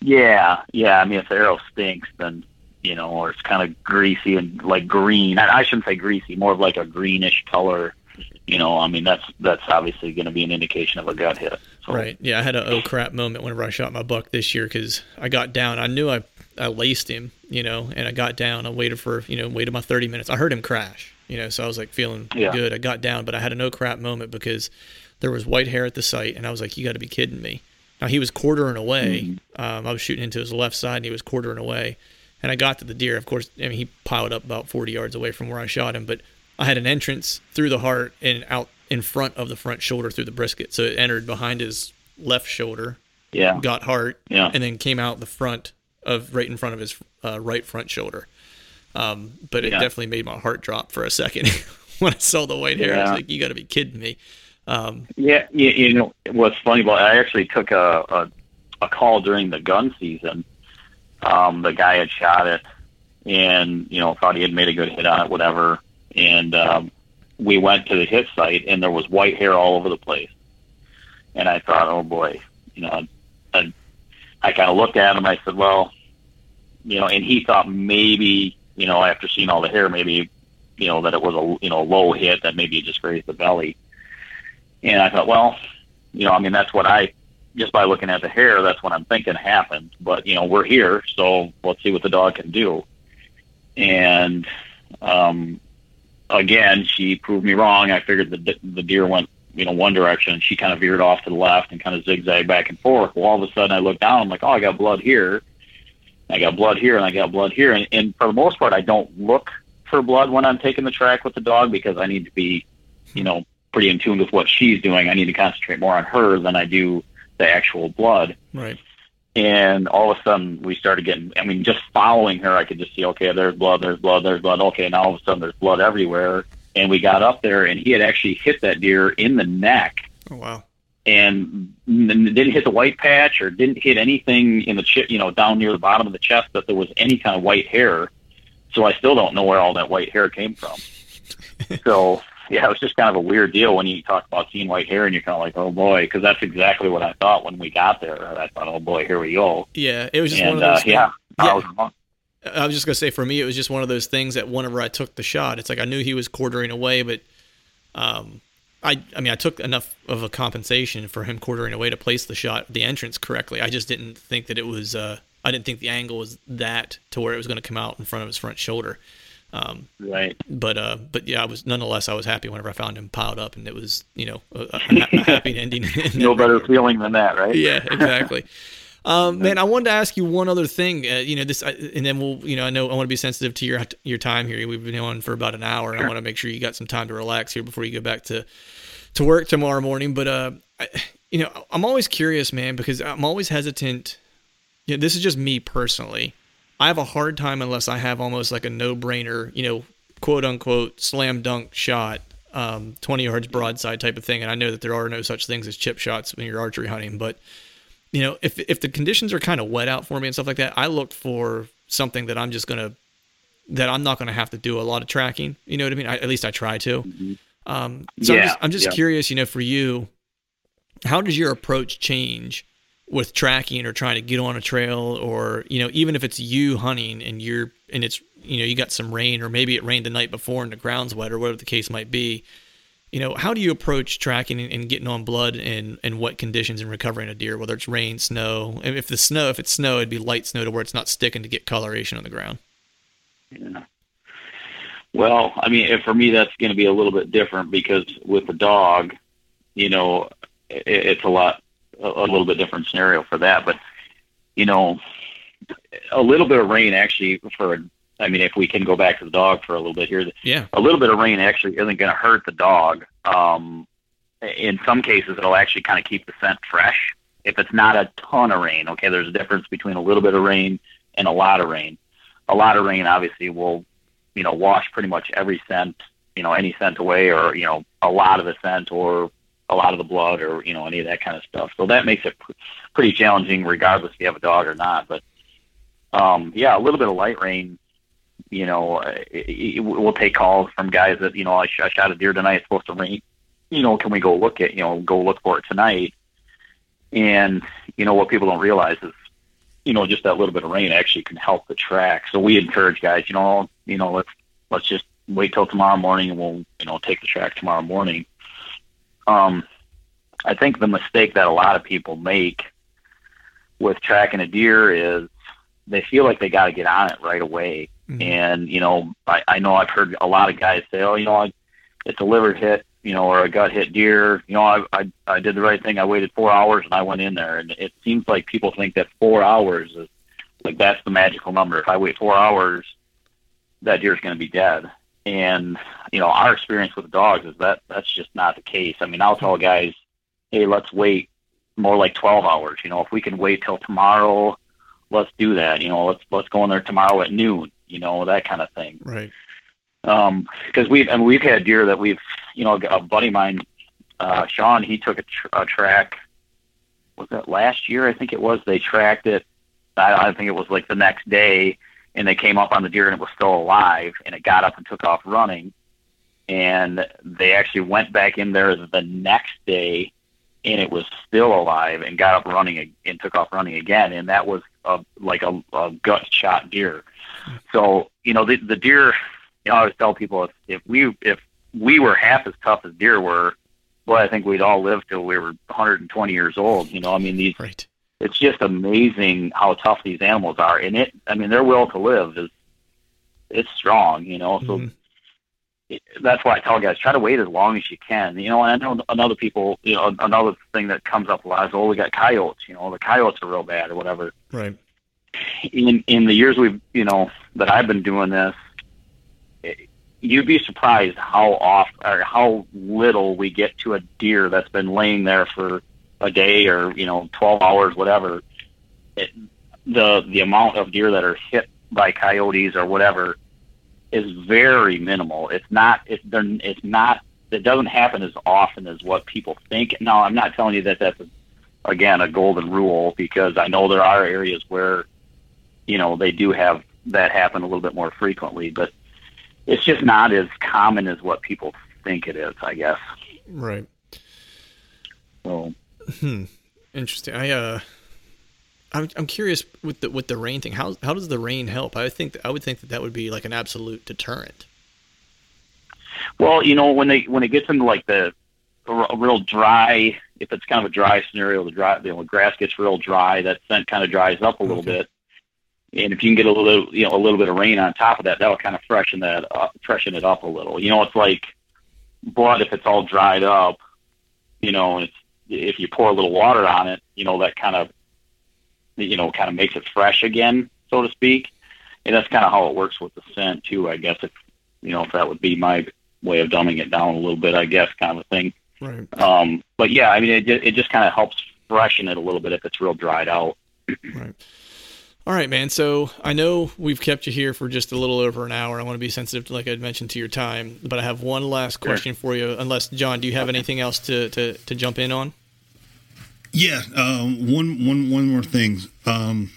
Yeah, yeah. I mean, if the arrow stinks, then you know, or it's kind of greasy and like green. I, I shouldn't say greasy, more of like a greenish color. You know, I mean, that's that's obviously going to be an indication of a gut hit. So, Right. Yeah, I had a oh crap moment whenever I shot my buck this year because I got down. I knew I I laced him, you know, and I got down. I waited for you know waited my thirty minutes. I heard him crash, you know, so I was like feeling Yeah. good. I got down, but I had a no crap moment because there was white hair at the site, and I was like, you got to be kidding me. Now he was quartering away. Um, I was shooting into his left side, and he was quartering away. And I got to the deer. Of course, I mean he piled up about forty yards away from where I shot him, but I had an entrance through the heart and out in front of the front shoulder through the brisket, so it entered behind his left shoulder, Yeah. got heart, Yeah. and then came out the front of right in front of his uh, right front shoulder. Um, but it Yeah. definitely made my heart drop for a second when I saw the white hair. I was like, "You got to be kidding me!" Um, Yeah, you, you know what's funny about I actually took a, a a call during the gun season. Um, the guy had shot it, and you know thought he had made a good hit on it, whatever. And um, we went to the hit site, and there was white hair all over the place. And I thought, oh boy, you know, I, I kind of looked at him. I said, well, you know, and he thought maybe, you know, after seeing all the hair, maybe, you know, that it was a you know low hit that maybe it just grazed the belly. And I thought, well, you know, I mean, that's what I, just by looking at the hair, that's what I'm thinking happened. But, you know, we're here, so let's see what the dog can do. And, um, again, she proved me wrong. I figured the, the deer went, you know, one direction she kind of veered off to the left and kind of zigzagged back and forth. Well, all of a sudden I look down, I'm like, oh, I got blood here. I got blood here and I got blood here. And, and for the most part, I don't look for blood when I'm taking the track with the dog because I need to be, you know, pretty in tune with what she's doing. I need to concentrate more on her than I do the actual blood. right. And all of a sudden, we started getting. I mean, just following her, I could just see, okay, there's blood, there's blood, there's blood. Okay, now all of a sudden, there's blood everywhere. And we got up there, and he had actually hit that deer in the neck, Oh wow. And didn't hit the white patch or didn't hit anything in the chi- you know, down near the bottom of the chest that there was any kind of white hair. So I still don't know where all that white hair came from. so yeah, it was just kind of a weird deal when you talk about seeing white hair and you're kind of like, oh boy, because that's exactly what I thought when we got there. I thought, oh boy, here we go. Yeah, it was just one And of uh, those. yeah, things- I was. I was just gonna say for me, it was just one of those things that whenever I took the shot, it's like I knew he was quartering away, but um, I I mean I took enough of a compensation for him quartering away to place the shot, the entrance correctly. I just didn't think that it was. Uh, I didn't think the angle was that to where it was going to come out in front of his front shoulder. Um, right. but uh, but yeah, I was nonetheless I was happy whenever I found him piled up, and it was you know a, a, a happy ending. No better feeling than that, right? Yeah, exactly. Um, man, I wanted to ask you one other thing. Uh, you know, this, and then we'll, you know, I know I want to be sensitive to your your time here. We've been on for about an hour, and I want to make sure you got some time to relax here before you go back to to work tomorrow morning. But uh, I, you know, I'm always curious, man, because I'm always hesitant. You know, this is just me personally. I have a hard time unless I have almost like a no brainer, you know, quote unquote slam dunk shot, um, 20 yards broadside type of thing. And I know that there are no such things as chip shots when you're archery hunting, but you know, if if the conditions are kind of wet out for me and stuff like that, I look for something that I'm just gonna that I'm not gonna have to do a lot of tracking. You know what I mean? I, at least I try to. Mm-hmm. Um, so yeah, I'm just, I'm just yeah. curious, you know, for you, how does your approach change with tracking or trying to get on a trail, or you know, even if it's you hunting and you're and it's you know you got some rain or maybe it rained the night before and the ground's wet or whatever the case might be you know, how do you approach tracking and, getting on blood in, in wet conditions and recovering a deer, whether it's rain, snow? And if the snow, if it's snow, it'd be light snow to where it's not sticking to get coloration on the ground. Yeah. Well, I mean, for me, that's going to be a little bit different because with the dog, you know, it, it's a lot, a, a little bit different scenario for that. But, you know, a little bit of rain actually for a I mean, if we can go back to the dog for a little bit here, yeah, a little bit of rain actually isn't going to hurt the dog. Um, in some cases, it'll actually kind of keep the scent fresh. If it's not a ton of rain, okay, there's a difference between a little bit of rain and a lot of rain. A lot of rain obviously will, you know, wash pretty much every scent, you know, any scent away, or you know, a lot of the scent, or a lot of the blood, or you know, any of that kind of stuff. So that makes it pr- pretty challenging, regardless if you have a dog or not. But um, yeah, a little bit of light rain you know, we'll take calls from guys that, you know, I, sh- I shot a deer tonight. It's supposed to rain. You know, can we go look at, you know, go look for it tonight? And, you know, what people don't realize is, you know, just that little bit of rain actually can help the track. So we encourage guys, you know, you know, let's, let's just wait till tomorrow morning and we'll, you know, take the track tomorrow morning. Um, I think the mistake that a lot of people make with tracking a deer is they feel like they got to get on it right away Mm-hmm. And you know, I, I know I've heard a lot of guys say, "Oh, you know, I, it's a liver hit, you know, or a gut hit deer. You know, I, I I did the right thing. I waited four hours and I went in there. And it seems like people think that four hours is like that's the magical number. If I wait four hours, that deer's going to be dead. And you know, our experience with dogs is that that's just not the case. I mean, I'll tell guys, hey, let's wait more like 12 hours. You know, if we can wait till tomorrow, let's do that. You know, let's let's go in there tomorrow at noon you know, that kind of thing. Right. Um, because we've and we've had deer that we've, you know, a buddy of mine, uh, Sean, he took a, tr- a track. Was that last year? I think it was. They tracked it. I, I think it was like the next day, and they came up on the deer and it was still alive, and it got up and took off running. And they actually went back in there the next day, and it was still alive and got up running and took off running again. And that was a, like a, a gut shot deer. So you know the the deer. You know, I always tell people if, if we if we were half as tough as deer were, well, I think we'd all live till we were 120 years old. You know, I mean these. Right. It's just amazing how tough these animals are, and it. I mean, their will to live is it's strong. You know, so. Mm-hmm that's why I tell guys try to wait as long as you can. You know, and I know another people, you know, another thing that comes up a lot is, oh, we got coyotes. You know, the coyotes are real bad or whatever. Right in in the years we've you know that I've been doing this, it, you'd be surprised how off or how little we get to a deer that's been laying there for a day or you know 12 hours whatever. It, the the amount of deer that are hit by coyotes or whatever is very minimal. It's not it, it's not it doesn't happen as often as what people think. Now i'm not telling you that that's a, again a golden rule because i know there are areas where you know, they do have that happen a little bit more frequently, but it's just not as common as what people think it is, I guess. Right. So, hmm. Interesting. I uh, I'm I'm curious with the with the rain thing. How how does the rain help? I think I would think that that would be like an absolute deterrent. Well, you know, when they when it gets into like the a real dry, if it's kind of a dry scenario, the dry, you know, the grass gets real dry, that scent kind of dries up a little okay. bit and if you can get a little, you know, a little bit of rain on top of that, that'll kind of freshen that, up, freshen it up a little. You know, it's like blood if it's all dried up. You know, it's if you pour a little water on it, you know, that kind of you know, kind of makes it fresh again, so to speak. And that's kind of how it works with the scent too, I guess. If you know, if that would be my way of dumbing it down a little bit, I guess, kind of a thing. Right. Um, but yeah, I mean, it it just kind of helps freshen it a little bit if it's real dried out. Right. All right, man. So I know we've kept you here for just a little over an hour. I want to be sensitive to, like I mentioned, to your time. But I have one last question for you. Unless John, do you have anything else to, to, to jump in on? Yeah, um, one one one more thing. Um,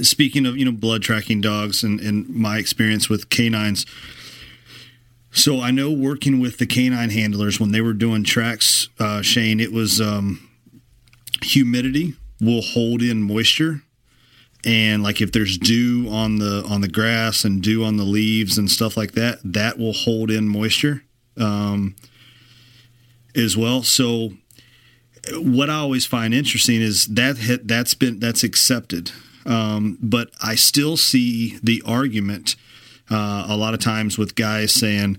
speaking of you know blood tracking dogs and, and my experience with canines. So I know working with the canine handlers when they were doing tracks, uh, Shane, it was um, humidity will hold in moisture and like if there's dew on the on the grass and dew on the leaves and stuff like that that will hold in moisture um, as well. So what i always find interesting is that that's been that's accepted. Um, but i still see the argument uh, a lot of times with guys saying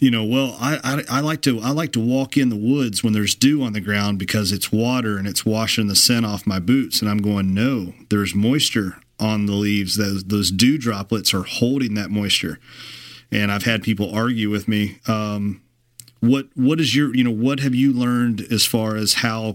you know, well, I, I, I like to I like to walk in the woods when there's dew on the ground because it's water and it's washing the scent off my boots. And I'm going, no, there's moisture on the leaves. Those those dew droplets are holding that moisture. And I've had people argue with me. Um, what what is your you know what have you learned as far as how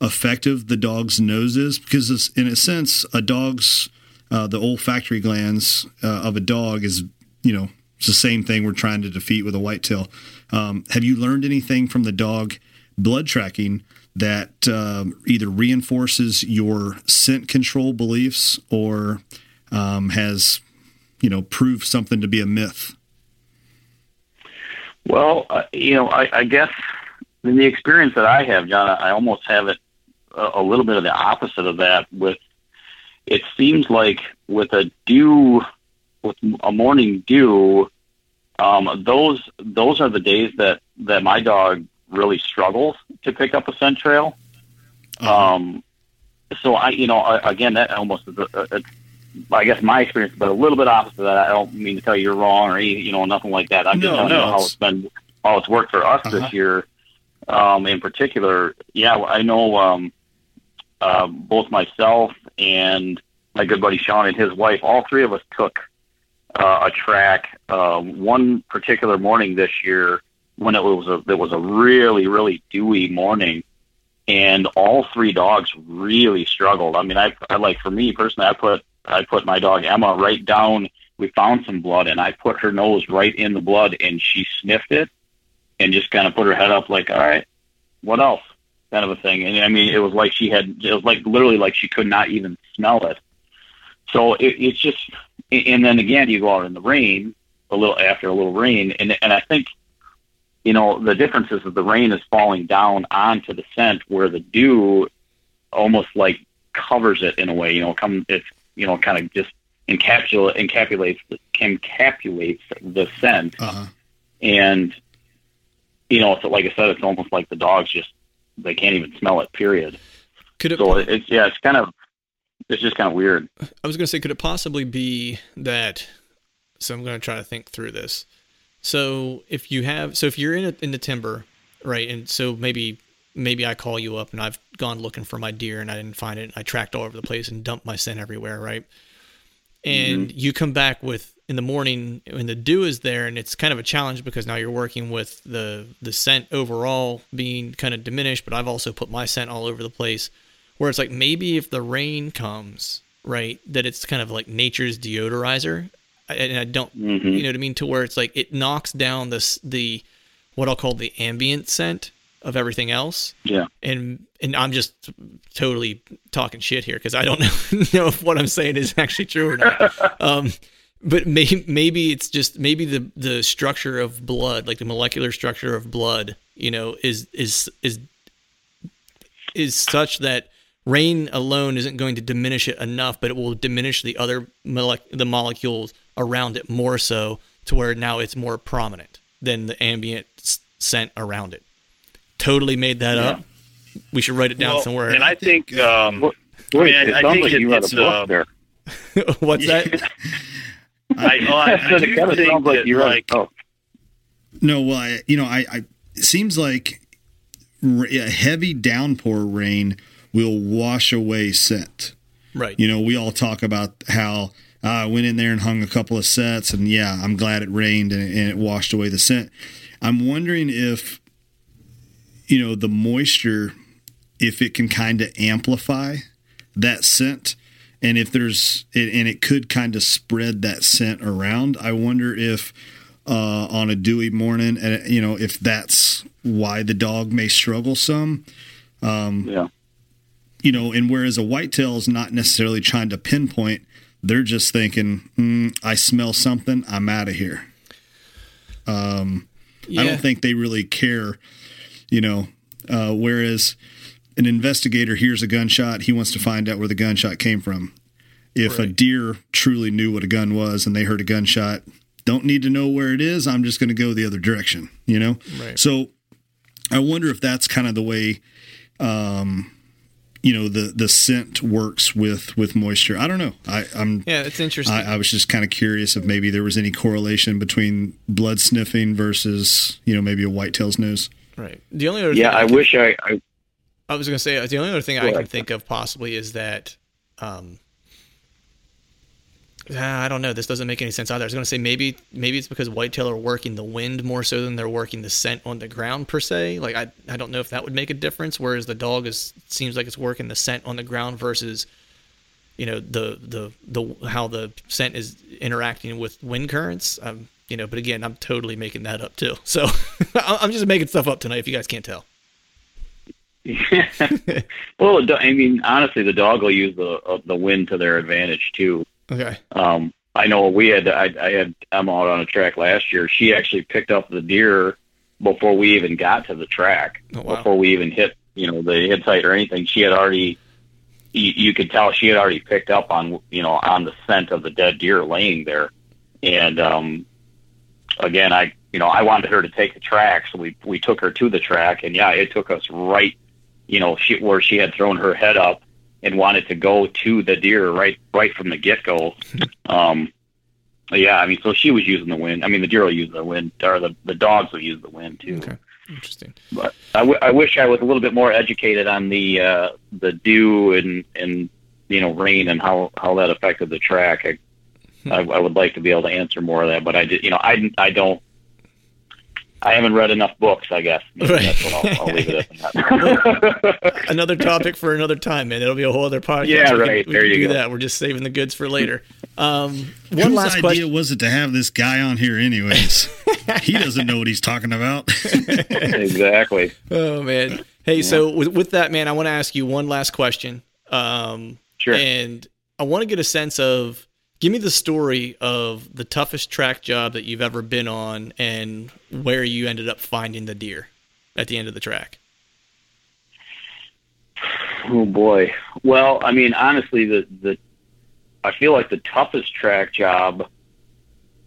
effective the dog's nose is? Because in a sense, a dog's uh, the olfactory glands uh, of a dog is you know it's the same thing we're trying to defeat with a whitetail. Um, have you learned anything from the dog blood tracking that uh, either reinforces your scent control beliefs or um, has, you know, proved something to be a myth? Well, uh, you know, I, I guess in the experience that I have, John, I almost have it a, a little bit of the opposite of that. With it seems like with a dew with a morning dew, um, those those are the days that that my dog really struggles to pick up a scent trail. Uh-huh. Um, so I, you know, I, again, that almost is a, a, I guess my experience, but a little bit opposite of that. I don't mean to tell you you're wrong or you know nothing like that. I'm no, just telling no, you how it's been, how it's worked for us uh-huh. this year. Um, in particular, yeah, I know um, uh, both myself and my good buddy Sean and his wife, all three of us took a track uh, one particular morning this year when it was a it was a really really dewy morning, and all three dogs really struggled. I mean, I, I like for me personally, I put I put my dog Emma right down. We found some blood, and I put her nose right in the blood, and she sniffed it, and just kind of put her head up, like, all right, what else? Kind of a thing. And I mean, it was like she had, it was like literally like she could not even smell it. So it, it's just and then again you go out in the rain a little after a little rain and and I think you know the difference is that the rain is falling down onto the scent where the dew almost like covers it in a way you know come it's you know kind of just encapsulate encapsulates encapsulates the scent uh-huh. and you know so like I said it's almost like the dogs just they can't even smell it period could it so it's yeah it's kind of it's just kind of weird. I was going to say, could it possibly be that? So I'm going to try to think through this. So if you have, so if you're in a, in the timber, right, and so maybe maybe I call you up and I've gone looking for my deer and I didn't find it. I tracked all over the place and dumped my scent everywhere, right? And mm-hmm. you come back with in the morning when the dew is there and it's kind of a challenge because now you're working with the the scent overall being kind of diminished, but I've also put my scent all over the place where it's like maybe if the rain comes, right, that it's kind of like nature's deodorizer. And I don't, mm-hmm. you know what I mean, to where it's like it knocks down this the what I'll call the ambient scent of everything else. Yeah. And and I'm just totally talking shit here because I don't know, know if what I'm saying is actually true or not. um, but maybe maybe it's just maybe the the structure of blood, like the molecular structure of blood, you know, is is is is such that rain alone isn't going to diminish it enough, but it will diminish the other mole- the molecules around it more so to where now it's more prominent than the ambient scent around it. Totally made that yeah. up. We should write it down well, somewhere. And I think, um, wait, I, mean, I, I think like it, it's uh, there. What's that? I, well, I, I do think like that, like, oh. No, well, I, you know, I, I it seems like a heavy downpour rain will wash away scent. Right. You know, we all talk about how uh, I went in there and hung a couple of sets, and yeah, I'm glad it rained and, and it washed away the scent. I'm wondering if, you know, the moisture, if it can kind of amplify that scent, and if there's, and it could kind of spread that scent around. I wonder if uh, on a dewy morning, and you know, if that's why the dog may struggle some. Um, Yeah. You know, and whereas a whitetail is not necessarily trying to pinpoint, they're just thinking, mm, I smell something, I'm out of here. Um, Yeah. I don't think they really care, you know. Uh, whereas an investigator hears a gunshot, he wants to find out where the gunshot came from. If a deer truly knew what a gun was and they heard a gunshot, don't need to know where it is. I'm just going to go the other direction, you know. Right. So I wonder if that's kind of the way, um, you know, the the scent works with with moisture. I don't know. I, I'm Yeah, it's interesting. I, I was just kind of curious if maybe there was any correlation between blood sniffing versus you know maybe a whitetail's nose. right. The only other Yeah, thing I can- wish I, I I was going to say the only other thing I can ahead. think of possibly is that um I don't know. This doesn't make any sense either. I was going to say maybe maybe it's because whitetail are working the wind more so than they're working the scent on the ground per se. Like I I don't know if that would make a difference. Whereas the dog is seems like it's working the scent on the ground versus you know the the the how the scent is interacting with wind currents. Um, you know, but again, I'm totally making that up too. So I'm just making stuff up tonight. If you guys can't tell. well, I mean, honestly, the dog will use the uh, the wind to their advantage too. Okay. Um, I know we had I, I had Emma out on a track last year. She actually picked up the deer before we even got to the track. Oh, wow. Before we even hit, you know, the hit site or anything, she had already. You, you could tell she had already picked up on you know on the scent of the dead deer laying there, and um, again, I you know I wanted her to take the track, so we we took her to the track, and yeah, it took us right, you know, she where she had thrown her head up and wanted to go to the deer right right from the get go. um, yeah, I mean, so she was using the wind. I mean, the deer will use the wind, or the the dogs will use the wind too. Okay. Interesting. But I, w- I wish I was a little bit more educated on the uh, the dew and and you know rain and how how that affected the track. I, I I would like to be able to answer more of that, but I did you know I I don't. I haven't read enough books, I guess. Maybe Right. That's what I'll, I'll leave it at that. Another topic for another time, man. It'll be a whole other podcast. Yeah, we can- right. we There can you do go. that. We're just saving the goods for later. Um, one Whose last idea question. was it to have this guy on here, anyways? he doesn't know what he's talking about. exactly. Oh man. Hey, so with, with that, man, I want to ask you one last question. Um, Sure. And I want to get a sense of give me the story of the toughest track job that you've ever been on and where you ended up finding the deer at the end of the track. Oh boy. Well, I mean, honestly, the the I feel like the toughest track job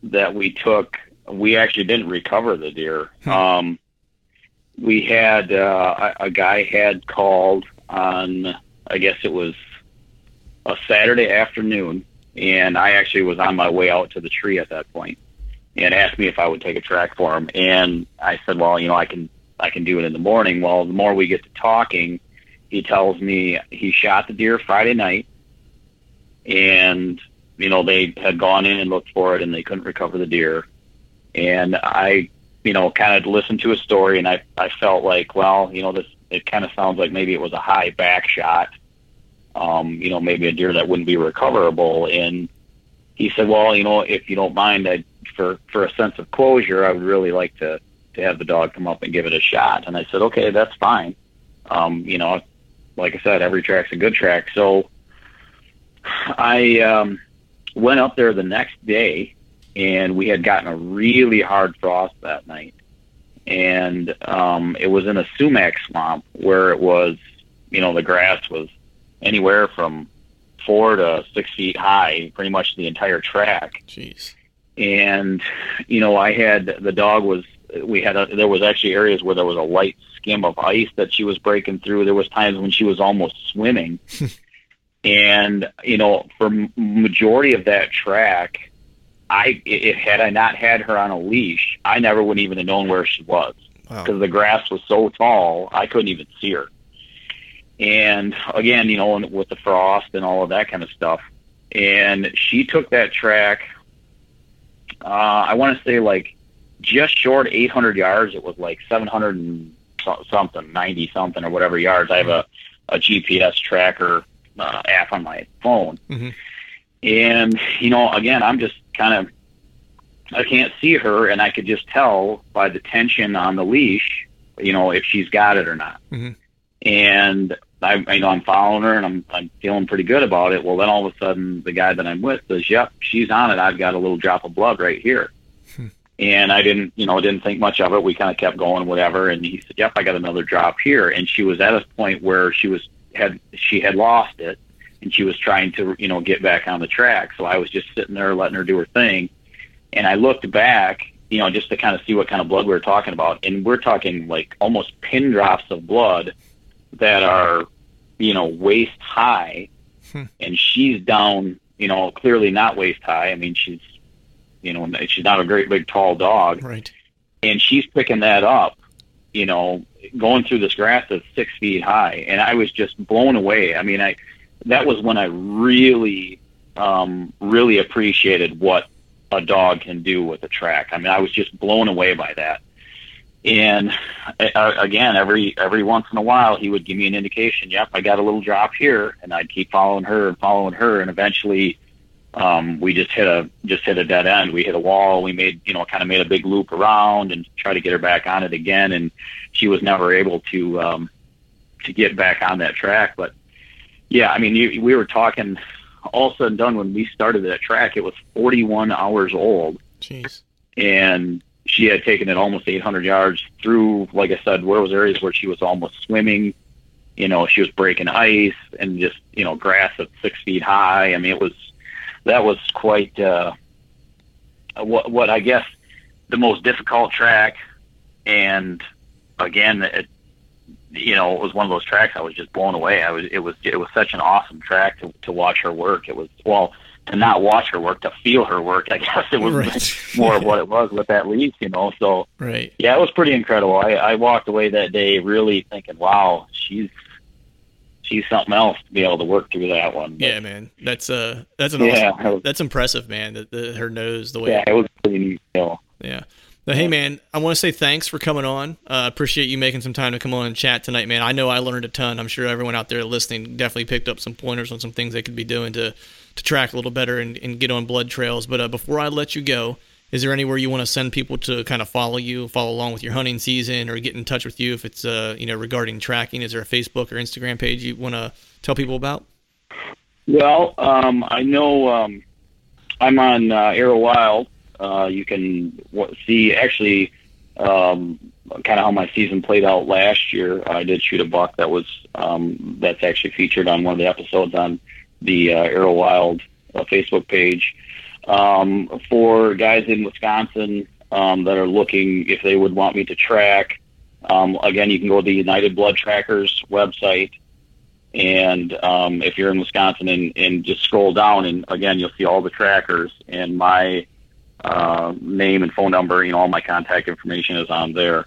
that we took, we actually didn't recover the deer. Um, we had uh, a, a guy had called on, I guess it was a Saturday afternoon, and I actually was on my way out to the tree at that point, and asked me if I would take a track for him, and I said, well, you know, I can I can do it in the morning. Well, the more we get to talking he tells me he shot the deer Friday night, and you know they had gone in and looked for it, and they couldn't recover the deer. And I, you know, kind of listened to his story, and I I felt like, well, you know, this it kind of sounds like maybe it was a high back shot, um, you know, maybe a deer that wouldn't be recoverable. And he said, well, you know, if you don't mind, I for for a sense of closure, I would really like to to have the dog come up and give it a shot. And I said, okay, that's fine. Um, you know, like I said, every track's a good track. So I um, went up there the next day, and we had gotten a really hard frost that night, and um, it was in a sumac swamp where it was, you know, the grass was anywhere from four to six feet high, pretty much the entire track. Jeez. and you know i had the dog was we had a, there was actually areas where there was a light skim of ice that she was breaking through. There was times when she was almost swimming. And you know for majority of that track i it, had i not had her on a leash i never would even have known where she was. Wow. because the grass was so tall i couldn't even see her and again, you know, with the frost and all of that kind of stuff. And she took that track. Uh, I want to say like just short 800 yards. It was like 700 and something, 90 something or whatever yards. I have a, a GPS tracker uh, app on my phone. Mhm. And, you know, again, I'm just kind of, I can't see her and I could just tell by the tension on the leash, you know, if she's got it or not. Mhm. And I, you know I'm following her and I'm, I'm feeling pretty good about it. Well, then all of a sudden the guy that I'm with says, yep, she's on it. I've got a little drop of blood right here. Hmm. And I didn't, you know, didn't think much of it. We kind of kept going, whatever. And he said, "Yep, I got another drop here." And she was at a point where she was had she had lost it, and she was trying to, you know, get back on the track. So I was just sitting there letting her do her thing. And I looked back, you know, just to kind of see what kind of blood we were talking about. And we're talking like almost pin drops of blood that are, you know, waist high. And she's down, you know, clearly not waist high. I mean, she's, you know, she's not a great big tall dog Right. and she's picking that up, you know, going through this grass that's six feet high, and I was just blown away. I mean, I that was when I really, um, really appreciated what a dog can do with a track. I mean, I was just blown away by that. And uh, again, every every once in a while, he would give me an indication. Yep, I got a little drop here, and I'd keep following her and following her, and eventually, um, we just hit a just hit a dead end. We hit a wall. We made you know kind of made a big loop around and try to get her back on it again, and she was never able to um, to get back on that track. But yeah, I mean, you, we were talking all said and done when we started that track. It was 41 hours old, Jeez. and she had taken it almost 800 yards through. Like I said, where was areas where she was almost swimming. You know, she was breaking ice and just you know grass at six feet high. I mean, it was that was quite uh, what what I guess the most difficult track. And again, it you know it was one of those tracks I was just blown away. I was it was it was such an awesome track to to watch her work. It was well to not watch her work to feel her work. I guess it was Right. more of what it was with that leaf. You know, so Right. yeah, it was pretty incredible. I, I walked away that day really thinking, wow, she's she's something else to be able to work through that one. But, Yeah, man. That's uh that's an Yeah, awesome, was- that's impressive, man. That the, her nose the way yeah, it was pretty neat. You know. Yeah. But hey, man, I want to say thanks for coming on. Uh, appreciate you making some time to come on and chat tonight, man. I know I learned a ton. I'm sure everyone out there listening definitely picked up some pointers on some things they could be doing to, to track a little better and, and get on blood trails. But uh, before I let you go, is there anywhere you want to send people to kind of follow you, follow along with your hunting season, or get in touch with you if it's uh, you know regarding tracking? Is there a Facebook or Instagram page you want to tell people about? Well, um, I know um, I'm on uh, Arrow Wild. Uh, you can see actually um, kind of how my season played out last year. I did shoot a buck that was um, that's actually featured on one of the episodes on the uh, Arrow Wild uh, Facebook page. Um, for guys in Wisconsin um, that are looking if they would want me to track, um, again, you can go to the United Blood Trackers website and um, if you're in Wisconsin and, and just scroll down, and again, you'll see all the trackers and my uh, name and phone number. You know, all my contact information is on there,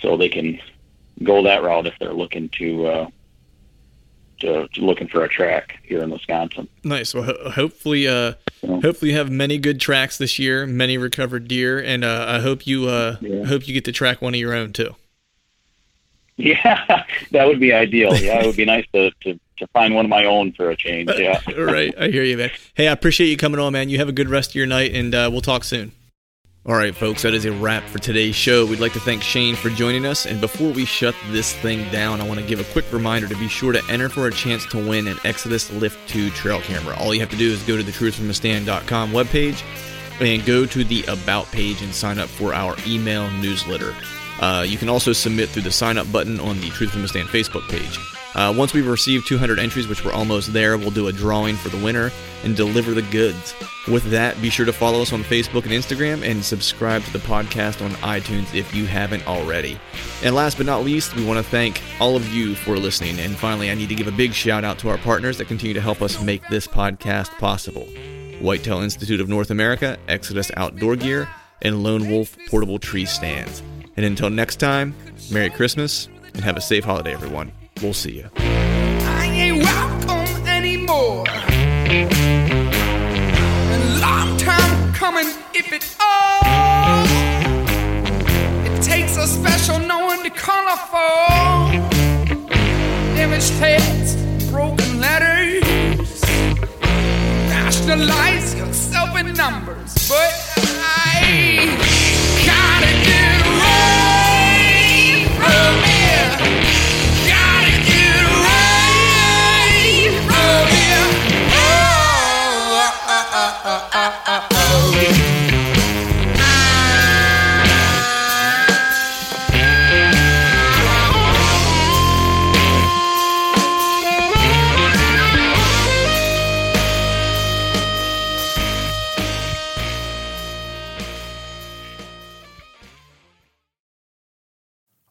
so they can go that route if they're looking to uh, to, to looking for a track here in Wisconsin. Nice. Well, ho- hopefully, uh, Yeah. hopefully you have many good tracks this year, many recovered deer, and uh, I hope you uh, Yeah. hope you get to track one of your own too. Yeah, that would be ideal. Yeah, it would be nice to, to, to find one of my own for a change. Yeah. All right, I hear you, man. Hey, I appreciate you coming on, man. You have a good rest of your night, and uh, we'll talk soon. All right, folks, that is a wrap for today's show. We'd like to thank Shane for joining us. And before we shut this thing down, I want to give a quick reminder to be sure to enter for a chance to win an Exodus Lift 2 trail camera. All you have to do is go to the truthfromthestand.com webpage and go to the About page and sign up for our email newsletter. Uh, you can also submit through the sign up button on the Truth from the Stand Facebook page. Uh, once we've received 200 entries, which we're almost there, we'll do a drawing for the winner and deliver the goods. With that, be sure to follow us on Facebook and Instagram and subscribe to the podcast on iTunes if you haven't already. And last but not least, we want to thank all of you for listening. And finally, I need to give a big shout out to our partners that continue to help us make this podcast possible Whitetail Institute of North America, Exodus Outdoor Gear, and Lone Wolf Portable Tree Stands. And until next time, Merry Christmas and have a safe holiday, everyone. We'll see you. I ain't welcome anymore. Long time coming, if it all. It takes a special knowing to broken letters. Yourself in numbers, but I gotta do. Oh, oh, oh, oh.